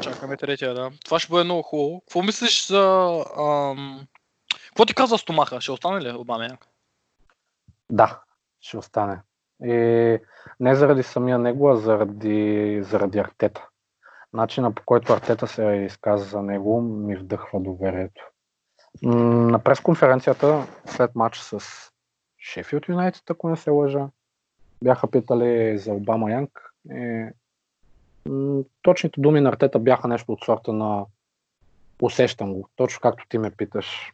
Чакаме третия, да. Това ще бъде много хубаво. Какво мислиш за... Ам... Какво ти казва Стомаха? Ще остане ли Обама Янг? Да, ще остане. И не заради самия него, а заради, заради Артета. Начина по който Артета се изказа за него ми вдъхва доверието. На пресконференцията след матч с Шефилд Юнайтед, ако не се лъжа, бяха питали за Обама Янг. И, точните думи на Артета бяха нещо от сорта на усещам го, точно както ти ме питаш.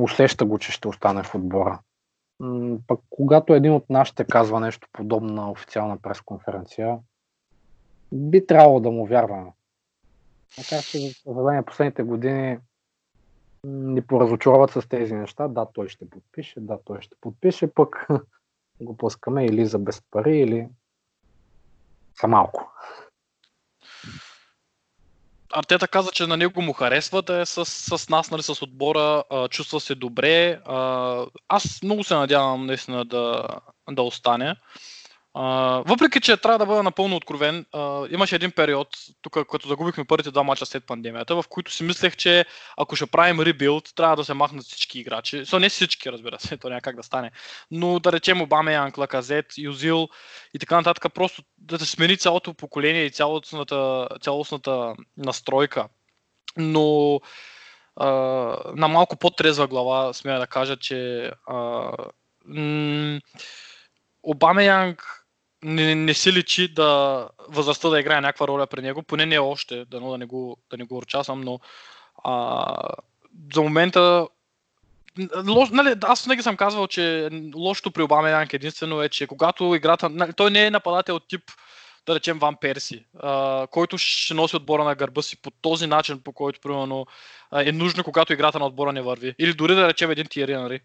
Усеща го, че ще остане в отбора пък когато един от нашите казва нещо подобно на официална пресконференция, би трябвало да му вярваме. Макар че, за съжаление, последните години ни поразочароват с тези неща. Да, той ще подпише, да, той ще подпише, пък го пускаме или за без пари, или за малко. Артета каза, че на него му харесва да е с, с нас, нали, с отбора, а, чувства се добре. А, аз много се надявам наистина да, да остане. Въпреки, че трябва да бъда напълно откровен, uh, имаше един период, тук като загубихме първите два мача след пандемията, в които си мислех, че ако ще правим ребилд, трябва да се махнат всички играчи. Со не всички, разбира се, то няма да стане. Но да речем Обаме, Янк, Лаказет, Юзил и така нататък, просто да се смени цялото поколение и цялостната, цялостната настройка. Но uh, на малко по-трезва глава смея да кажа, че uh, м- Обамеянг не, не си личи да възрастта да играе някаква роля при него, поне не още, дано да не го, да не го урчасвам, но а, за момента Лош, нали, аз винаги съм казвал, че лошото при Обама Янг единствено е, че когато играта... Нали, той не е нападател тип, да речем, Ван Перси, а, който ще носи отбора на гърба си по този начин, по който, примерно, е нужно, когато играта на отбора не върви. Или дори да речем един Тиери.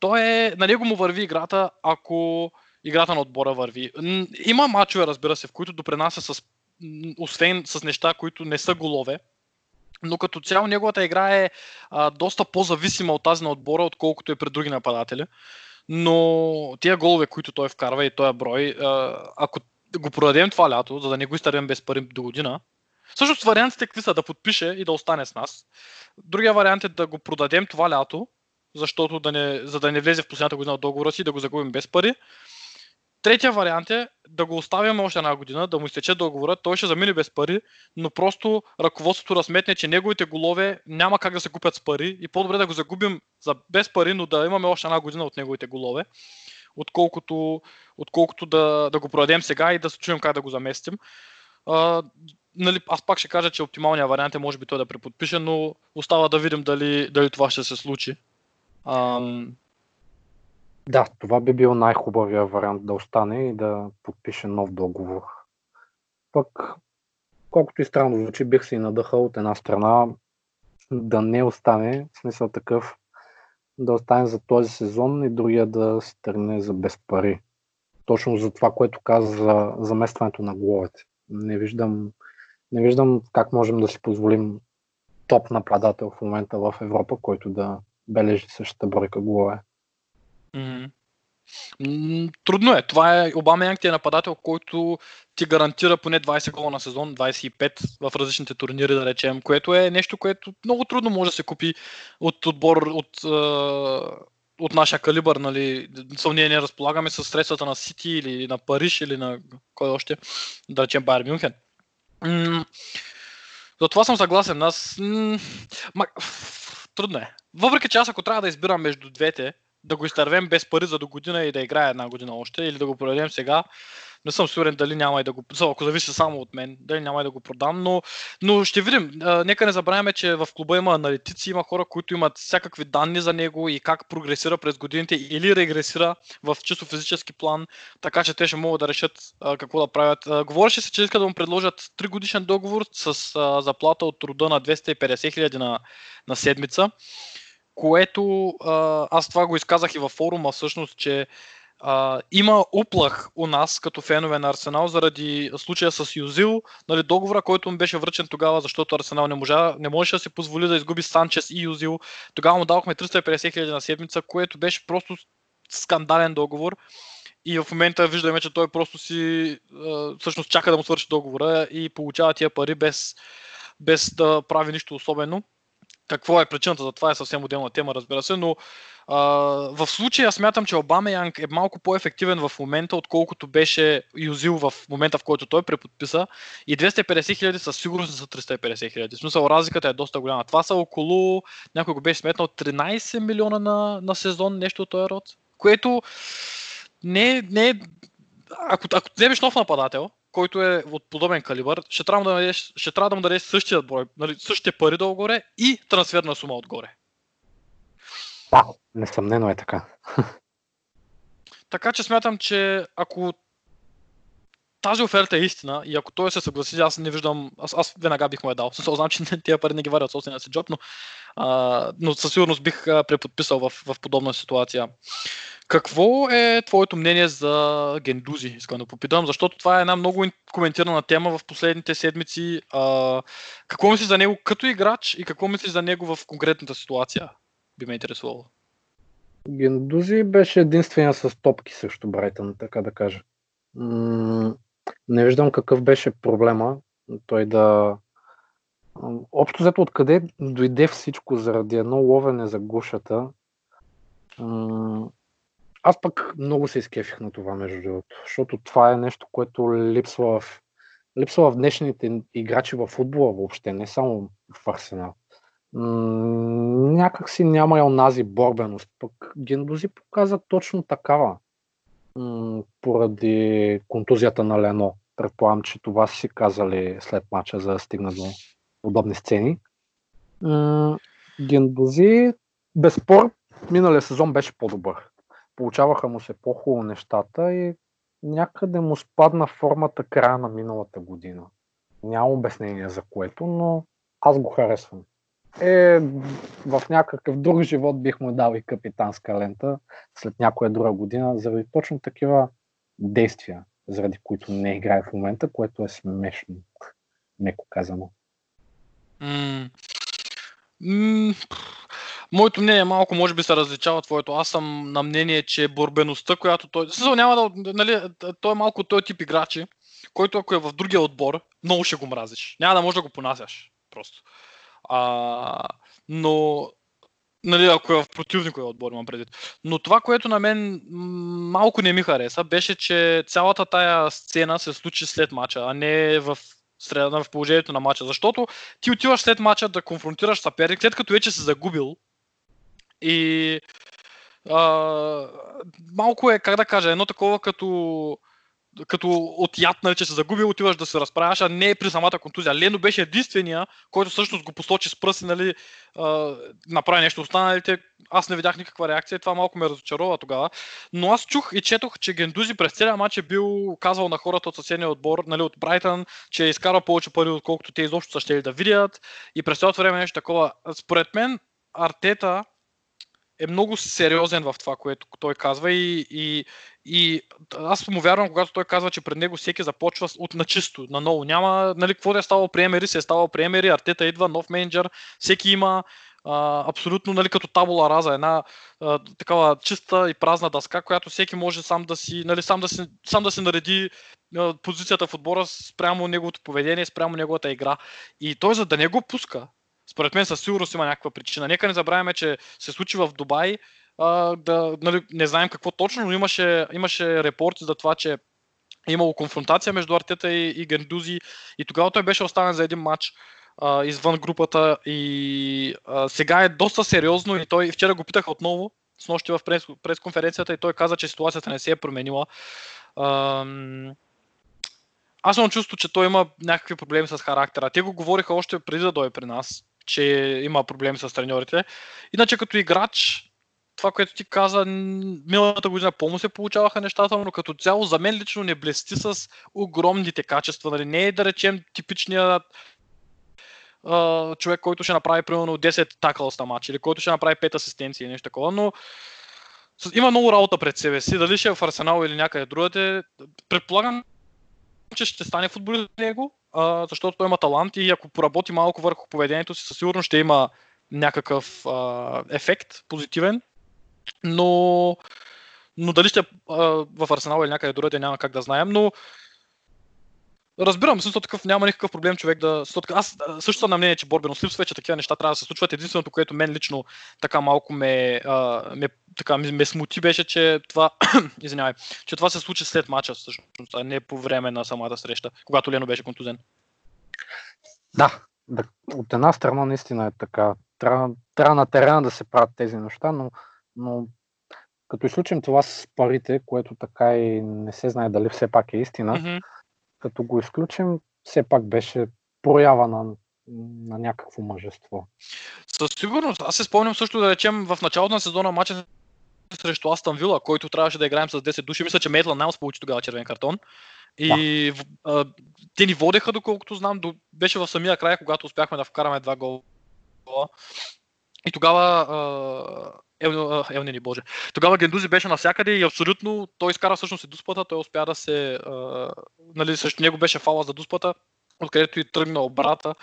Той е... На него му върви играта, ако играта на отбора върви. Има мачове, разбира се, в които допринася с, освен с неща, които не са голове, но като цяло неговата игра е а, доста по-зависима от тази на отбора, отколкото е пред други нападатели. Но тия голове, които той вкарва и този брой, а, ако го продадем това лято, за да не го изтървем без пари до година, Всъщност вариантите какви са да подпише и да остане с нас. Другия вариант е да го продадем това лято, защото да не, за да не влезе в последната година от договора си, да го загубим без пари. Третия вариант е да го оставим още една година, да му изтече договора, той ще замине без пари, но просто ръководството разметне, че неговите голове няма как да се купят с пари и по-добре да го загубим за без пари, но да имаме още една година от неговите голове, отколкото, отколкото да, да го продадем сега и да се чуем как да го заместим. А, нали, аз пак ще кажа, че оптималният вариант е може би той да преподпише, но остава да видим дали, дали това ще се случи. Ам, да, това би бил най-хубавия вариант да остане и да подпише нов договор. Пък, колкото и странно звучи, бих се и надъхал от една страна да не остане, в смисъл такъв, да остане за този сезон и другия да се тръгне за без пари. Точно за това, което каза за заместването на головете. Не виждам, не виждам как можем да си позволим топ нападател в момента в Европа, който да бележи същата бройка голове. Трудно е. Това е Обама Янг е нападател, който ти гарантира поне 20 гола на сезон, 25 в различните турнири, да речем, което е нещо, което много трудно може да се купи от отбор, от, от нашия калибър. Нали. Ние не разполагаме с средствата на Сити или на Париж или на кой още, да речем Байер Мюнхен. За това съм съгласен. Аз... Ма... Трудно е. Въпреки че аз ако трябва да избирам между двете, да го изтървем без пари за до година и да играе една година още, или да го продадем сега, не съм сигурен дали няма и да го. Ако зависи само от мен, дали няма и да го продам, но, но ще видим. Нека не забравяме, че в клуба има аналитици, има хора, които имат всякакви данни за него и как прогресира през годините или регресира в чисто физически план, така че те ще могат да решат какво да правят. Говореше се, че искат да му предложат 3 годишен договор с заплата от труда на 250 хиляди на, на седмица което аз това го изказах и във форума всъщност, че а, има уплах у нас като фенове на Арсенал заради случая с Юзил, нали, договора, който му беше връчен тогава, защото Арсенал не, можа, не можеше да си позволи да изгуби Санчес и Юзил. Тогава му давахме 350 хиляди на седмица, което беше просто скандален договор. И в момента виждаме, че той просто си всъщност чака да му свърши договора и получава тия пари без, без да прави нищо особено. Какво е причината за това е съвсем отделна тема, разбира се, но а, в случая смятам, че Обама Янг е малко по-ефективен в момента, отколкото беше Юзил в момента, в който той преподписа. И 250 хиляди със сигурност са 350 хиляди. В смисъл, разликата е доста голяма. Това са около, някой го беше сметнал, 13 милиона на, на сезон, нещо от този род. Което не, не ако, ако вземеш нов нападател, който е от подобен калибър, ще трябва да, дадеш, ще трябва да му дадеш същия брой, нали, същите пари долу-горе и трансферна сума отгоре. Да, несъмнено е така. Така че смятам, че ако тази оферта е истина и ако той се съгласи, аз не виждам, аз, аз веднага бих му е дал. Със че тия пари не ги варят собствения си джоб, но, а, но със сигурност бих преподписал в, в подобна ситуация. Какво е твоето мнение за Гендузи? Искам да попитам, защото това е една много коментирана тема в последните седмици. А, какво мислиш за него като играч и какво мислиш за него в конкретната ситуация? Би ме интересувало. Гендузи беше единствения с топки също Брайтън, така да кажа. Не виждам какъв беше проблема той да... Общо взето откъде дойде всичко заради едно ловене за гушата. Аз пък много се изкефих на това, между другото, защото това е нещо, което липсва в, липсва в днешните играчи в футбола въобще, не само в Арсенал. Някак си няма и онази борбеност. Пък Гендози показа точно такава поради контузията на Лено. Предполагам, че това си казали след мача, за да стигна до подобни сцени. М- Гендози, безспор, миналия сезон беше по-добър получаваха му се по-хубаво нещата и някъде му спадна формата края на миналата година. Няма обяснение за което, но аз го харесвам. Е, в някакъв друг живот бих му дал и капитанска лента след някоя друга година, заради точно такива действия, заради които не играе в момента, което е смешно, меко казано. Mm. Mm. Моето мнение малко може би се различава твоето. Аз съм на мнение, че борбеността, която той... Също няма да... Нали, той е малко той тип играчи, който ако е в другия отбор, много ще го мразиш. Няма да можеш да го понасяш. Просто. А, но нали, ако е в противниковия отбор, имам предвид. Но това, което на мен малко не ми хареса, беше, че цялата тая сцена се случи след мача, а не в среда, в положението на мача. Защото ти отиваш след мача да конфронтираш съперник, след като вече си загубил и а, малко е, как да кажа, едно такова като като от яд, нали, че се загуби, отиваш да се разправяш, а не е при самата контузия. Лено беше единствения, който всъщност го посочи с пръси, нали, а, направи нещо. Останалите, аз не видях никаква реакция, това малко ме разочарова тогава. Но аз чух и четох, че Гендузи през целия матч е бил казал на хората от съседния отбор, нали, от Брайтън, че е изкарва повече пари, отколкото те изобщо са ще да видят. И през цялото време нещо такова. Според мен, Артета е много сериозен в това, което той казва и, и, и аз му вярвам, когато той казва, че пред него всеки започва от начисто, наново. Няма, нали, какво да е ставало при се е ставало при Артета идва, нов менеджер, всеки има а, абсолютно нали, като табула раза, една а, такава чиста и празна дъска, която всеки може сам да си, нали, сам да си, сам да си нареди а, позицията в отбора спрямо неговото поведение, спрямо неговата игра. И той за да не го пуска, според мен със сигурност има някаква причина. Нека не забравяме, че се случи в Дубай, а, да, нали, не знаем какво точно, но имаше, имаше репорти за това, че е имало конфронтация между Артета и, и Гендузи и тогава той беше оставен за един матч а, извън групата и а, сега е доста сериозно и той вчера го питах отново, с нощи в прес, пресконференцията и той каза, че ситуацията не се е променила. А, аз имам чувство, че той има някакви проблеми с характера. Те го говориха още преди да дойде при нас че има проблеми с треньорите. Иначе като играч, това, което ти каза, миналата година по се получаваха нещата, но като цяло за мен лично не блести с огромните качества. Нали? Не е да речем типичният човек, който ще направи примерно 10 такълс на матч или който ще направи 5 асистенции или нещо такова, но има много работа пред себе си, дали ще е в Арсенал или някъде другаде. Предполагам, че ще стане футболист него, защото той има талант и ако поработи малко върху поведението си, със сигурност ще има някакъв а, ефект позитивен. Но, но дали ще а, в Арсенал или някъде другаде няма как да знаем, но Разбирам, също такъв няма никакъв проблем човек да... Аз също съм на мнение, че борбеност липсва, че такива неща трябва да се случват. Единственото, което мен лично така малко ме, а, ме, така, ме, ме смути беше, че това, извинявай, че това се случи след мача, всъщност, а не по време на самата среща, когато Лено беше контузен. Да, да, от една страна наистина е така. Трябва, трябва на терена да се правят тези неща, но, но като изключим това с парите, което така и не се знае дали все пак е истина, mm-hmm като го изключим, все пак беше проява на, на някакво мъжество. Със сигурност. Аз се спомням също да речем в началото на сезона матча срещу Астан Вила, който трябваше да играем с 10 души. Мисля, че Мейтлан Найлс получи тогава червен картон. И да. а, те ни водеха, доколкото знам, до, беше в самия край, когато успяхме да вкараме два гола. И тогава Ел, Елнени, боже. Тогава Гендузи беше навсякъде и абсолютно той изкара всъщност и дуспата, той успя да се... А, нали, също него беше фала за дуспата, откъдето и тръгна обрата.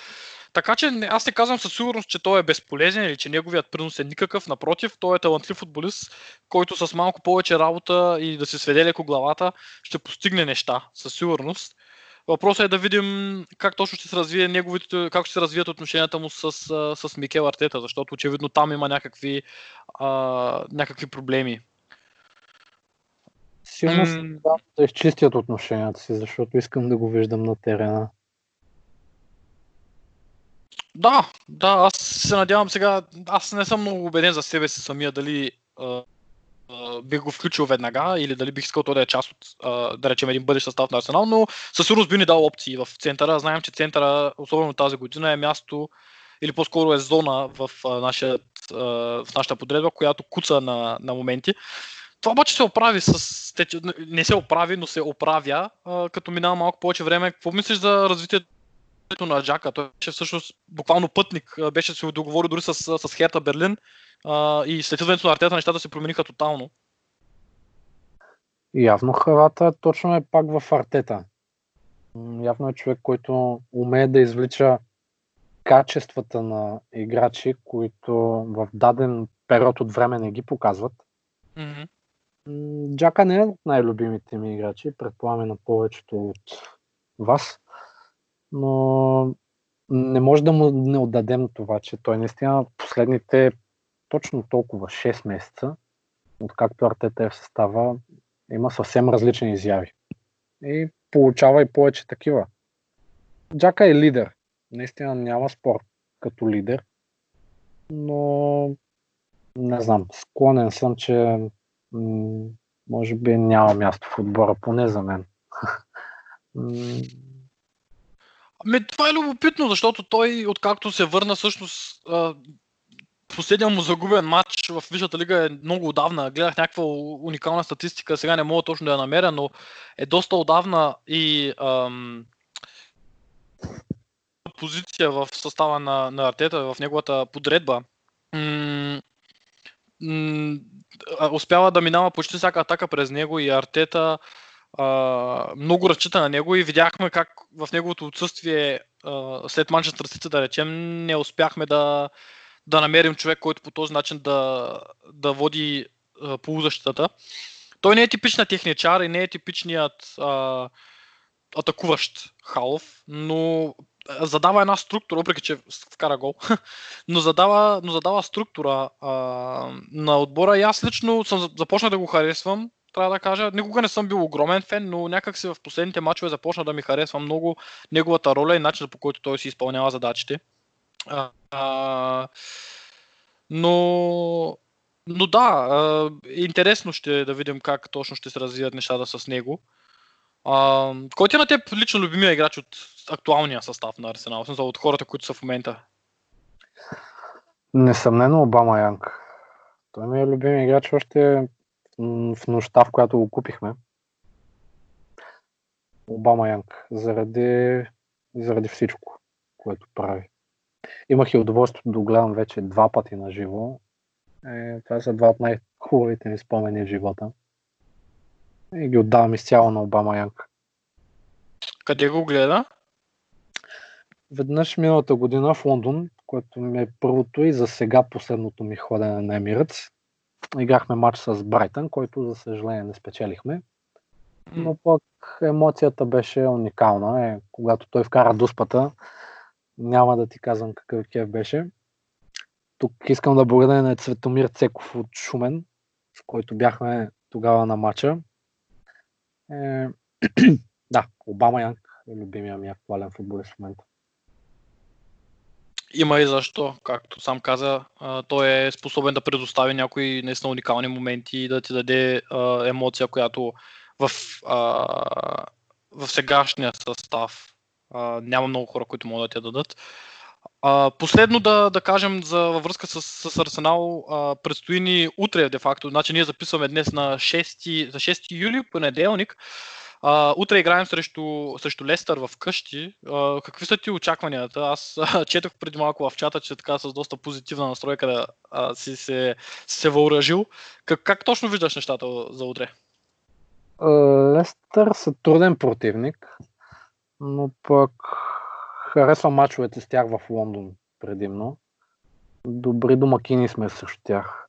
така че аз не казвам със сигурност, че той е безполезен или че неговият принос е никакъв. Напротив, той е талантлив футболист, който с малко повече работа и да се сведе леко главата ще постигне неща, със сигурност. Въпросът е да видим как точно ще се развие неговите, как ще се развият отношенията му с, с Микел Артета, защото очевидно там има някакви, а, някакви проблеми. Силно mm. да изчистят отношенията си, защото искам да го виждам на терена. Да, да, аз се надявам сега, аз не съм много убеден за себе си самия дали а, бих го включил веднага или дали бих искал той да е част от, да речем, един бъдещ състав на Арсенал, но със сигурност би ни дал опции в центъра. Знаем, че центъра, особено тази година, е място или по-скоро е зона в, нашия, в нашата подредба, която куца на, на моменти. Това обаче се оправи с... Не се оправи, но се оправя, като минава малко повече време. Какво мислиш за развитието на Джака. Той беше всъщност буквално пътник. Беше се договори дори с, с Херта Берлин а, и след идването на Артета нещата се промениха тотално. Явно Хавата точно е пак в Артета. Явно е човек, който умее да извлича качествата на играчи, които в даден период от време не ги показват. Mm-hmm. Джака не е от най-любимите ми играчи, предполагаме на повечето от вас но не може да му не отдадем това, че той наистина последните точно толкова 6 месеца, откакто Артета е в състава, има съвсем различни изяви. И получава и повече такива. Джака е лидер. Наистина няма спор като лидер. Но не знам, склонен съм, че може би няма място в отбора, поне за мен. Ами, това е любопитно, защото той, откакто се върна, всъщност последният му загубен матч в Висшата лига е много отдавна. Гледах някаква уникална статистика, сега не мога точно да я намеря, но е доста отдавна и ам, позиция в състава на, на Артета, в неговата подредба. М- м- успява да минава почти всяка атака през него и Артета много разчита на него и видяхме как в неговото отсъствие а, след Манчестър Сити, да речем, не успяхме да, да намерим човек, който по този начин да, да води а, полузащитата. Той не е типична техничар и не е типичният а, атакуващ халов, но задава една структура, въпреки че вкара гол, но задава, но задава структура а, на отбора и аз лично съм започнал да го харесвам трябва да кажа. Никога не съм бил огромен фен, но някак се в последните мачове започна да ми харесва много неговата роля и начинът по който той си изпълнява задачите. А, а, но, но да, а, интересно ще е да видим как точно ще се развият нещата с него. А, кой ти е на теб лично любимия играч от актуалния състав на Арсенал, смисъл от хората, които са в момента? Несъмнено Обама Янг. Той ми е любим играч още в нощта, в която го купихме. Обама Янг, заради, заради всичко, което прави. Имах и удоволствието да гледам вече два пъти на живо. Е, това са два от най-хубавите ми спомени в живота. И ги отдавам изцяло на Обама Янг. Къде го гледа? Веднъж миналата година в Лондон, което ми е първото и за сега последното ми ходене на Емирец играхме матч с Брайтън, който за съжаление не спечелихме. Но пък емоцията беше уникална. Е, когато той вкара дуспата, няма да ти казвам какъв кеф беше. Тук искам да благодаря на Цветомир Цеков от Шумен, с който бяхме тогава на матча. Е, да, Обама Янг е любимия ми актуален футболист в момента. Има и защо, както сам каза, той е способен да предостави някои наистина уникални моменти и да ти даде емоция, която в, в сегашния състав няма много хора, които могат да ти дадат. последно да, да кажем за, във връзка с, с Арсенал, предстои ни утре, де факто. Значи ние записваме днес на 6, за 6 юли, понеделник. А, утре играем срещу, срещу Лестър в къщи. А, какви са ти очакванията? Аз а, четох преди малко в чата, че така с доста позитивна настройка да а, си се, се въоръжил. Как, как точно виждаш нещата за утре? Лестър са труден противник, но пък Харесвам мачовете с тях в Лондон предимно. Добри домакини сме срещу тях.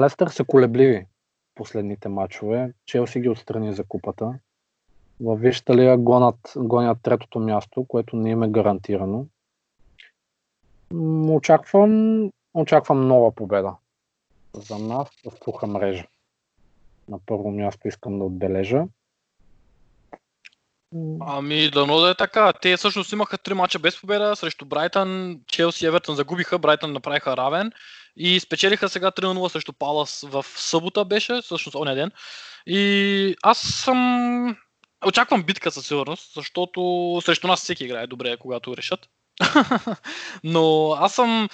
Лестър са колебливи последните матчове. Челси ги отстрани за купата. Във Висшата лига гонят, гонят третото място, което не им е гарантирано. Очаквам, очаквам нова победа. За нас в суха мрежа. На първо място искам да отбележа. Ами, дано да е така. Те всъщност имаха три мача без победа срещу Брайтън, Челси и Евертън загубиха, Брайтън направиха равен и спечелиха сега 3-0 срещу Палас в събота беше, всъщност оня ден. И аз съм... Очаквам битка със сигурност, защото срещу нас всеки играе добре, когато решат. Но аз съм,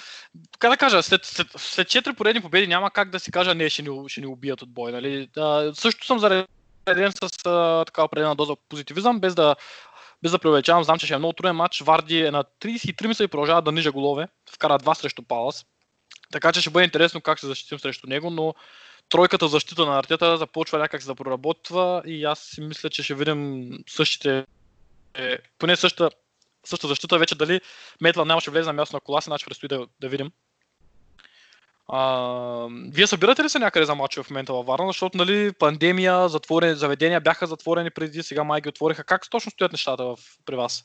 как да кажа, след, след, след 4 поредни победи няма как да си кажа, не, ще ни, ще ни убият от бой. Нали? А, също съм зареден с а, така определена доза позитивизъм, без да, без да преувеличавам. Знам, че ще е много труден матч. Варди е на 33 мисля и продължава да нижа голове. Вкара два срещу Палас. Така че ще бъде интересно как се защитим срещу него, но тройката защита на Артета започва някак да проработва и аз си мисля, че ще видим същите, е, поне същата, същата защита вече дали Метла няма ще влезе на място на коласа, значи предстои да, да видим. А, вие събирате ли се някъде за мачове в момента във Варна, защото нали, пандемия, затворени, заведения бяха затворени преди, сега май ги отвориха. Как точно стоят нещата в, при вас?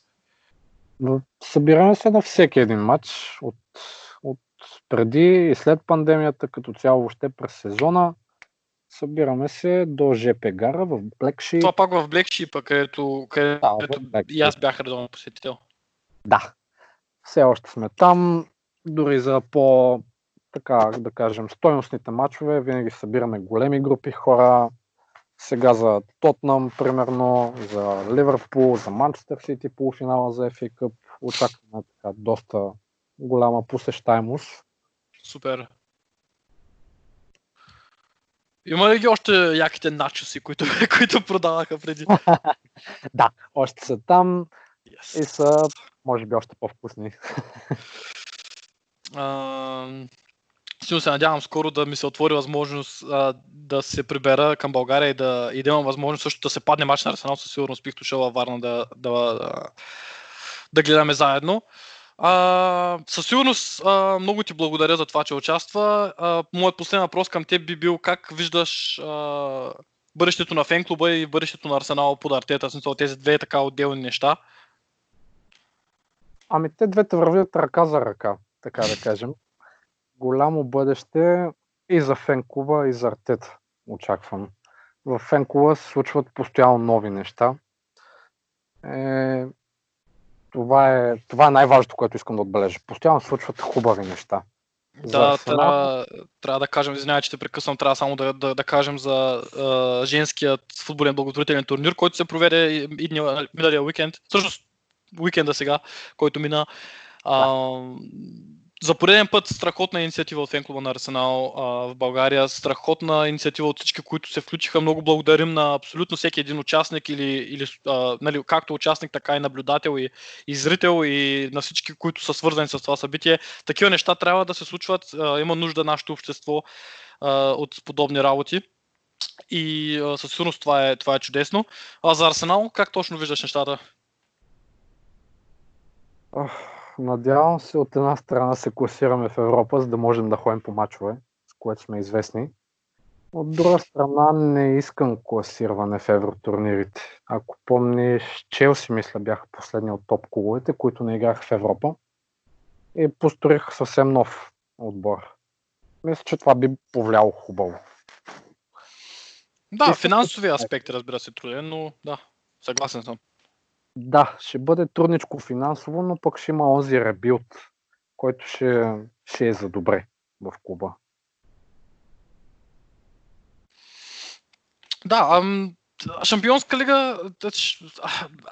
Събираме се на всеки един матч от преди и след пандемията, като цяло въобще през сезона. Събираме се до ЖП гара в Блекши. Това пак в Блекши, пък където, където Да, и аз бях редовен посетител. Да, все още сме там. Дори за по, така да кажем, стойностните матчове винаги събираме големи групи хора. Сега за Тотнам, примерно, за Ливърпул, за Манчестър Сити, полуфинала за FA Cup. Очакваме така доста голяма посещаемост. Супер. Има ли ги още яките начоси, които, които продаваха преди? Да, още са там и Yes. са, може би, още по-вкусни. А, Силно се надявам скоро да ми се отвори възможност а, да се прибера към България и да, и да имам възможност също да се падне мач на Арсенал. Със сигурност бих дошъл във Варна да, да, да, да гледаме заедно. А, със сигурност а, много ти благодаря за това, че участва. Моят последен въпрос към теб би бил как виждаш а, бъдещето на фенклуба и бъдещето на Арсенал под Артета, смисъл тези две така отделни неща. Ами те двете вървят ръка за ръка, така да кажем. Голямо бъдеще и за фенклуба, и за артета очаквам. В фенклуба се случват постоянно нови неща. Е, това е, това е най-важното, което искам да отбележа. Постоянно случват хубави неща. Да, трябва, трябва да кажем, извинявай, че те прекъсвам, трябва само да, да, да кажем за а, женският футболен благотворителен турнир, който се проведе миналия уикенд, всъщност уикенда сега, който мина. А, за пореден път страхотна инициатива от фенклуба на Арсенал а, в България, страхотна инициатива от всички, които се включиха. Много благодарим на абсолютно всеки един участник или, или а, нали, както участник, така и наблюдател и, и зрител и на всички, които са свързани с това събитие такива неща трябва да се случват. А, има нужда нашето общество а, от подобни работи. И а, със сигурност това е, това е чудесно. А за Арсенал, как точно виждаш нещата? Ох, Надявам се от една страна се класираме в Европа, за да можем да ходим по мачове, с което сме известни. От друга страна не искам класиране в евротурнирите. Ако помниш, Челси, мисля, бяха последни от топ клубовете, които не играха в Европа. И построих съвсем нов отбор. Мисля, че това би повлияло хубаво. Да, финансовия аспект разбира се труден, но да, съгласен съм. Да, ще бъде трудничко финансово, но пък ще има онзи ребилд, който ще, ще е за добре в клуба. Да, ам, Шампионска лига,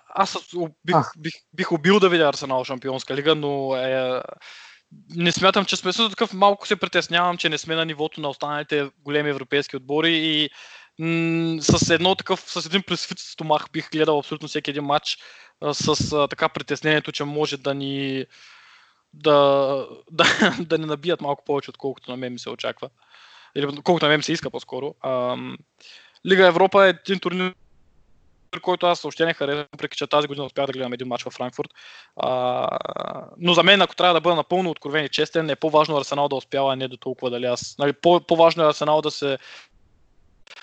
аз бих, А. бих, бих убил да видя Арсенал Шампионска лига, но е, не смятам, че сме такъв. Малко се притеснявам, че не сме на нивото на останалите големи европейски отбори и с едно такъв, с един пресвит стомах бих гледал абсолютно всеки един матч а, с а, така притеснението, че може да ни да, да, да ни набият малко повече, отколкото на мен ми се очаква. Или колкото на мен се иска по-скоро. Ам, Лига Европа е един турнир, който аз въобще не харесвам, въпреки че тази година успях да гледам един матч в Франкфурт. А, но за мен, ако трябва да бъда напълно откровен и честен, е по-важно Арсенал да успява, а не до толкова дали аз. Нали, по- по-важно е Арсенал да се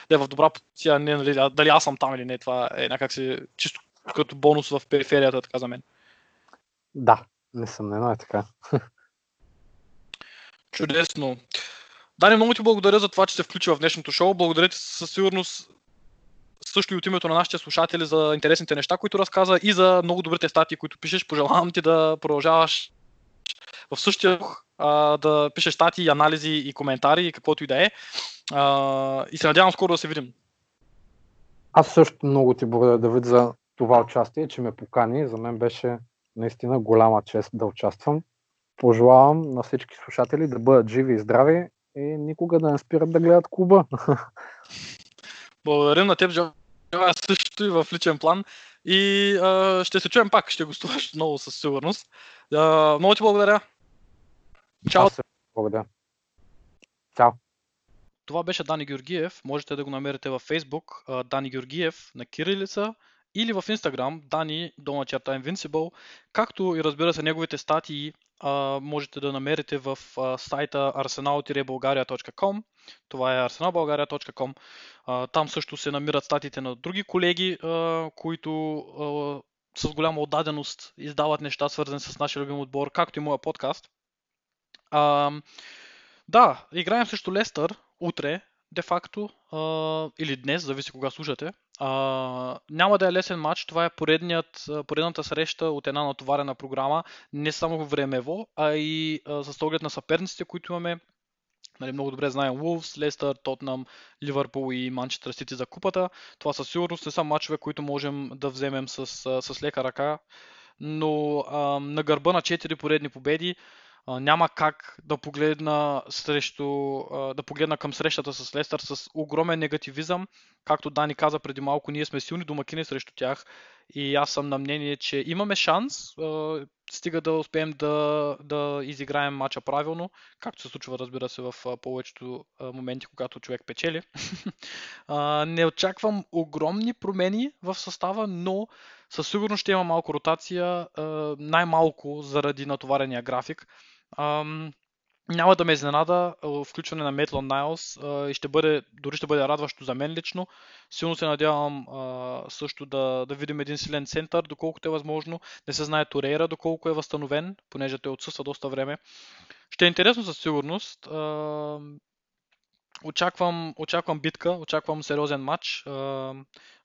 да е в добра позиция, не нали, дали аз съм там или не. Това е някак си чисто като бонус в периферията, така за мен. Да, несъмнено е така. Чудесно. Дани, много ти благодаря за това, че се включи в днешното шоу. Благодаря ти със сигурност също и от името на нашите слушатели за интересните неща, които разказа и за много добрите статии, които пишеш. Пожелавам ти да продължаваш в същия дух, да пишеш статии, анализи и коментари и каквото и да е. И се надявам скоро да се видим. Аз също много ти благодаря, Давид, за това участие, че ме покани. За мен беше наистина голяма чест да участвам. Пожелавам на всички слушатели да бъдат живи и здрави и никога да не спират да гледат клуба. Благодарим на теб, желая също и в личен план. И а, ще се чуем пак, ще гостуваш много със сигурност. А, много ти благодаря. Чао. Благодаря. Това беше Дани Георгиев. Можете да го намерите във Facebook. Дани Георгиев на Кирилица или в Instagram Дани долна черта Invincible, както и разбира се неговите статии а, можете да намерите в а, сайта arsenal-bulgaria.com. Това е arsenalbulgaria.com. А, там също се намират статиите на други колеги, а, които а, с голяма отдаденост издават неща, свързани с нашия любим отбор, както и моя подкаст. А, да, играем също Лестър утре, де-факто, или днес, зависи кога слушате. А, няма да е лесен матч, това е поредният, поредната среща от една натоварена програма, не само времево, а и а, с оглед на съперниците, които имаме. Нали, много добре знаем Wolves, Лестър, Тотнам, Ливърпул и Манчестър Сити за купата. Това със сигурност не са матчове, които можем да вземем с, с лека ръка, но а, на гърба на 4 поредни победи няма как да погледна, срещу, да погледна към срещата с Лестър с огромен негативизъм. Както Дани каза преди малко, ние сме силни домакини срещу тях и аз съм на мнение, че имаме шанс, стига да успеем да, да изиграем матча правилно, както се случва, разбира се, в повечето моменти, когато човек печели. Не очаквам огромни промени в състава, но със сигурност ще има малко ротация, най-малко заради натоварения график. Няма да ме изненада включване на Метлон Найлс и ще бъде, дори ще бъде радващо за мен лично. Силно се надявам също да, да видим един силен център, доколкото е възможно. Не се знае Торейра доколко е възстановен, понеже той отсъства доста време. Ще е интересно със сигурност. Очаквам, очаквам битка, очаквам сериозен матч.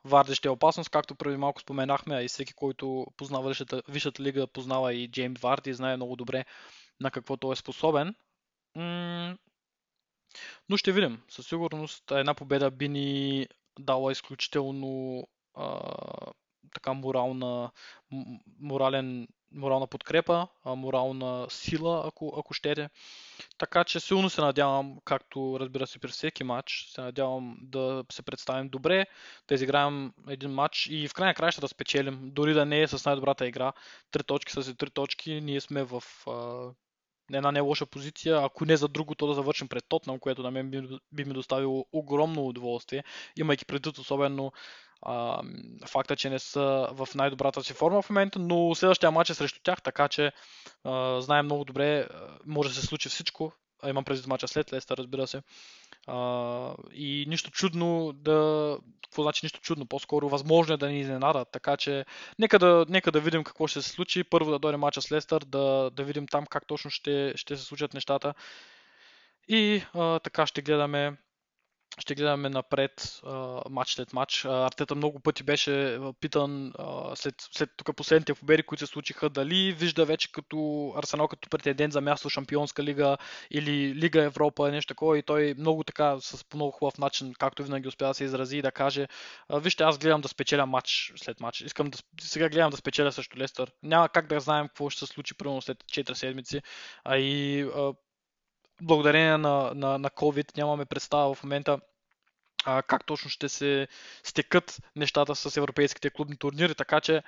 Варди ще е опасност, както преди малко споменахме, а и всеки, който познава Висшата лига, познава и Джеймс Варди знае много добре на какво той е способен. Но ще видим. Със сигурност една победа би ни дала изключително а, така морална, морален, морална подкрепа, морална сила, ако, ако щете. Така че силно се надявам, както разбира се при всеки матч, се надявам да се представим добре, да изиграем един матч и в крайна краща да спечелим, дори да не е с най-добрата игра. Три точки са три точки, ние сме в а, една не лоша позиция, ако не за другото да завършим пред Тотнам, което на мен би, би ми доставило огромно удоволствие, имайки предвид особено факта, че не са в най-добрата си форма в момента, но следващия матч е срещу тях, така че а, знаем много добре, може да се случи всичко, а имам предвид мача след Лестър, разбира се. А, и нищо чудно да... Какво значи нищо чудно? По-скоро възможно е да ни изненадат. Така че нека да, нека да видим какво ще се случи. Първо да дойде мача с Лестър, да, да видим там как точно ще, ще се случат нещата. И а, така ще гледаме ще гледаме напред матч след матч. Артета много пъти беше питан след, след тук последните победи, които се случиха, дали вижда вече като Арсенал като претендент за място в Шампионска лига или Лига Европа, нещо такова и той много така с по много хубав начин, както винаги успя да се изрази и да каже, вижте, аз гледам да спечеля матч след матч. Искам да, сега гледам да спечеля също Лестър. Няма как да знаем какво ще се случи примерно след 4 седмици. А и благодарение на, на, на COVID нямаме представа в момента а, как точно ще се стекат нещата с европейските клубни турнири, така че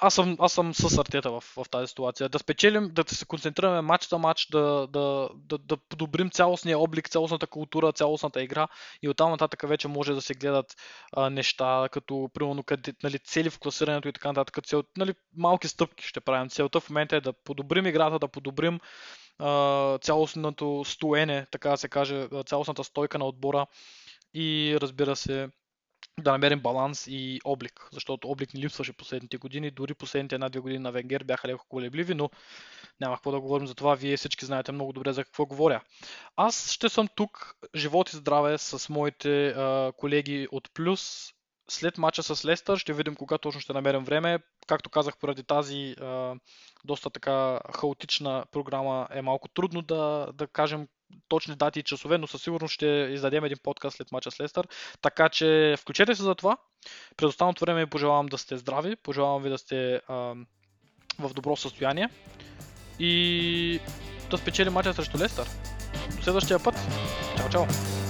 аз съм, аз съм с Артета в, в тази ситуация. Да спечелим, да се концентрираме матч за матч, да, да, да, да подобрим цялостния облик, цялостната култура, цялостната игра и оттам нататък вече може да се гледат а, неща, като примерно къде, нали, цели в класирането и така нататък. Цел, нали, малки стъпки ще правим. Целта в момента е да подобрим играта, да подобрим а, цялостното стоене, така да се каже, цялостната стойка на отбора и разбира се да намерим баланс и облик, защото облик ни липсваше последните години, дори последните една-две години на Венгер бяха леко колебливи, но няма какво да говорим за това, вие всички знаете много добре за какво говоря. Аз ще съм тук, живот и здраве, с моите а, колеги от Плюс. След мача с Лестър ще видим кога точно ще намерим време. Както казах, поради тази а, доста така хаотична програма е малко трудно да, да кажем точни дати и часове, но със сигурност ще издадем един подкаст след мача с Лестър. Така че включете се за това. През останалото време пожелавам да сте здрави, пожелавам ви да сте а, в добро състояние и да спечелим мача срещу Лестър. До следващия път. Чао, чао!